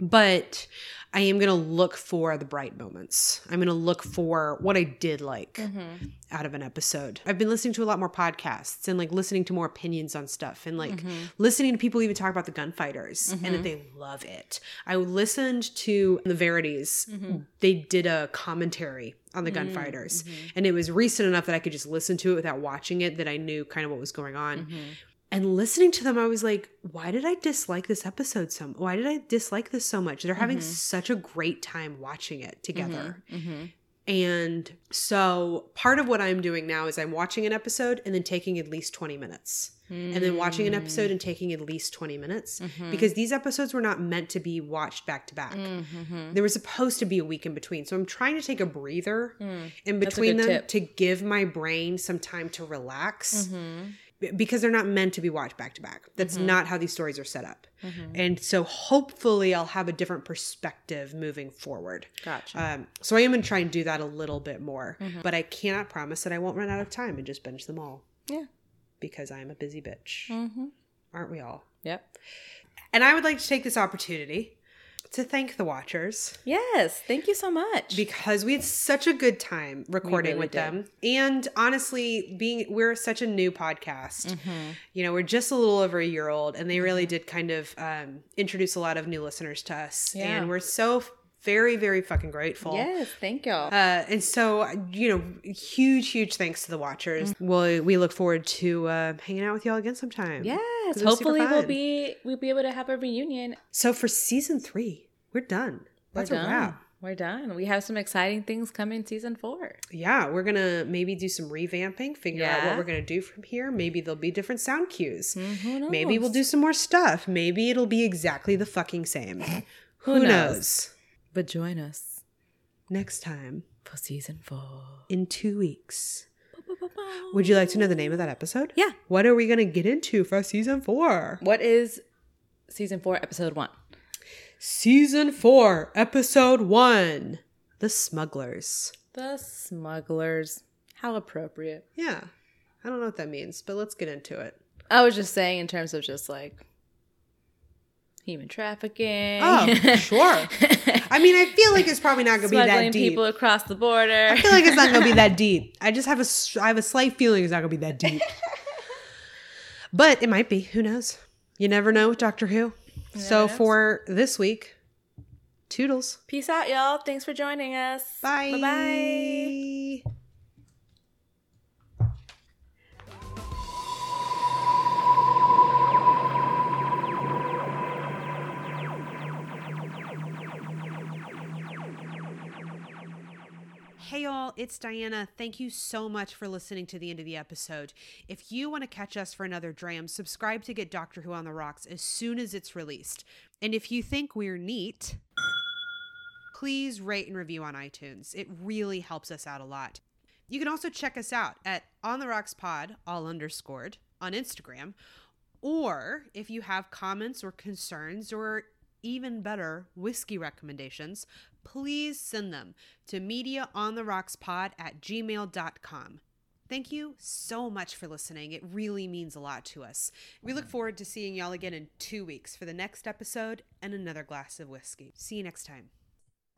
But I am going to look for the bright moments. I'm going to look for what I did like Mm-hmm. out of an episode. I've been listening to a lot more podcasts and like listening to more opinions on stuff and like Mm-hmm. listening to people even talk about the gunfighters and that they love it. I listened to the Verities. Mm-hmm. They did a commentary on the gunfighters and it was recent enough that I could just listen to it without watching it that I knew kind of what was going on. Mm-hmm. And listening to them, I was like, why did I dislike this episode so Why did I dislike this so much? They're having such a great time watching it together. Mm-hmm. And so part of what I'm doing now is I'm watching an episode and then taking at least 20 minutes. And then watching an episode and taking at least 20 minutes because these episodes were not meant to be watched back to back. Mm-hmm. There was supposed to be a week in between. So I'm trying to take a breather in Mm. A between them tip. to give my brain some time to relax Mm-hmm. Because they're not meant to be watched back to back. That's Mm-hmm. not how these stories are set up. And so hopefully I'll have a different perspective moving forward. Gotcha. Um, so I am going to try and do that a little bit more, Mm-hmm. but I cannot promise that I won't run out of time and just binge them all yeah. because I am a busy bitch. Mm-hmm. Aren't we all? Yep. And I would like to take this opportunity to thank the watchers Yes. Thank you so much. because we had such a good time recording really with did. them. And honestly, being we're such a new podcast. Mm-hmm. You know, we're just a little over a year old, and they really did kind of um, introduce a lot of new listeners to us. Yeah. And we're so very, very fucking grateful. yes. Thank y'all. Uh, and so, you know, huge, huge thanks to the watchers. Well, we look forward to uh, hanging out with y'all again sometime. yes. it was super Hopefully we'll be we'll be able to have a reunion. So for season three, we're done. That's We're a done. wrap. We're done. We have some exciting things coming season four. Yeah, we're gonna maybe do some revamping, figure out what we're gonna do from here. Maybe there'll be different sound cues. Mm, Who knows? Maybe we'll do some more stuff. Maybe it'll be exactly the fucking same. Who, knows? knows? But join us Next time for season four. in two weeks. Would you like to know the name of that episode? Yeah. What are we gonna get into for season four? What is season four, episode one? Season four, episode one The Smugglers. The smugglers. How appropriate. Yeah. I don't know what that means, but let's get into it. I was just saying in terms of just like human trafficking. Oh, sure. I mean, I feel like it's probably not going to be that deep. people across the border. I feel like it's not going to be that deep. I just have a, I have a slight feeling it's not going to be that deep. but it might be. Who knows? You never know with Doctor Who. So for this week, toodles. Peace out, y'all. Thanks for joining us. Bye. Bye. Hey y'all, it's Diana. Thank you so much for listening to the end of the episode. If you want to catch us for another dram, subscribe to get Doctor Who on the Rocks as soon as it's released. And if you think we're neat, please rate and review on iTunes. It really helps us out a lot. You can also check us out at On the Rocks Pod, all underscored, on Instagram. Or if you have comments or concerns or even better, whiskey recommendations, please send them to mediaontherockspod at gmail.com. Thank you so much for listening. It really means a lot to us. We look forward to seeing y'all again in two weeks for the next episode and another glass of whiskey. See you next time.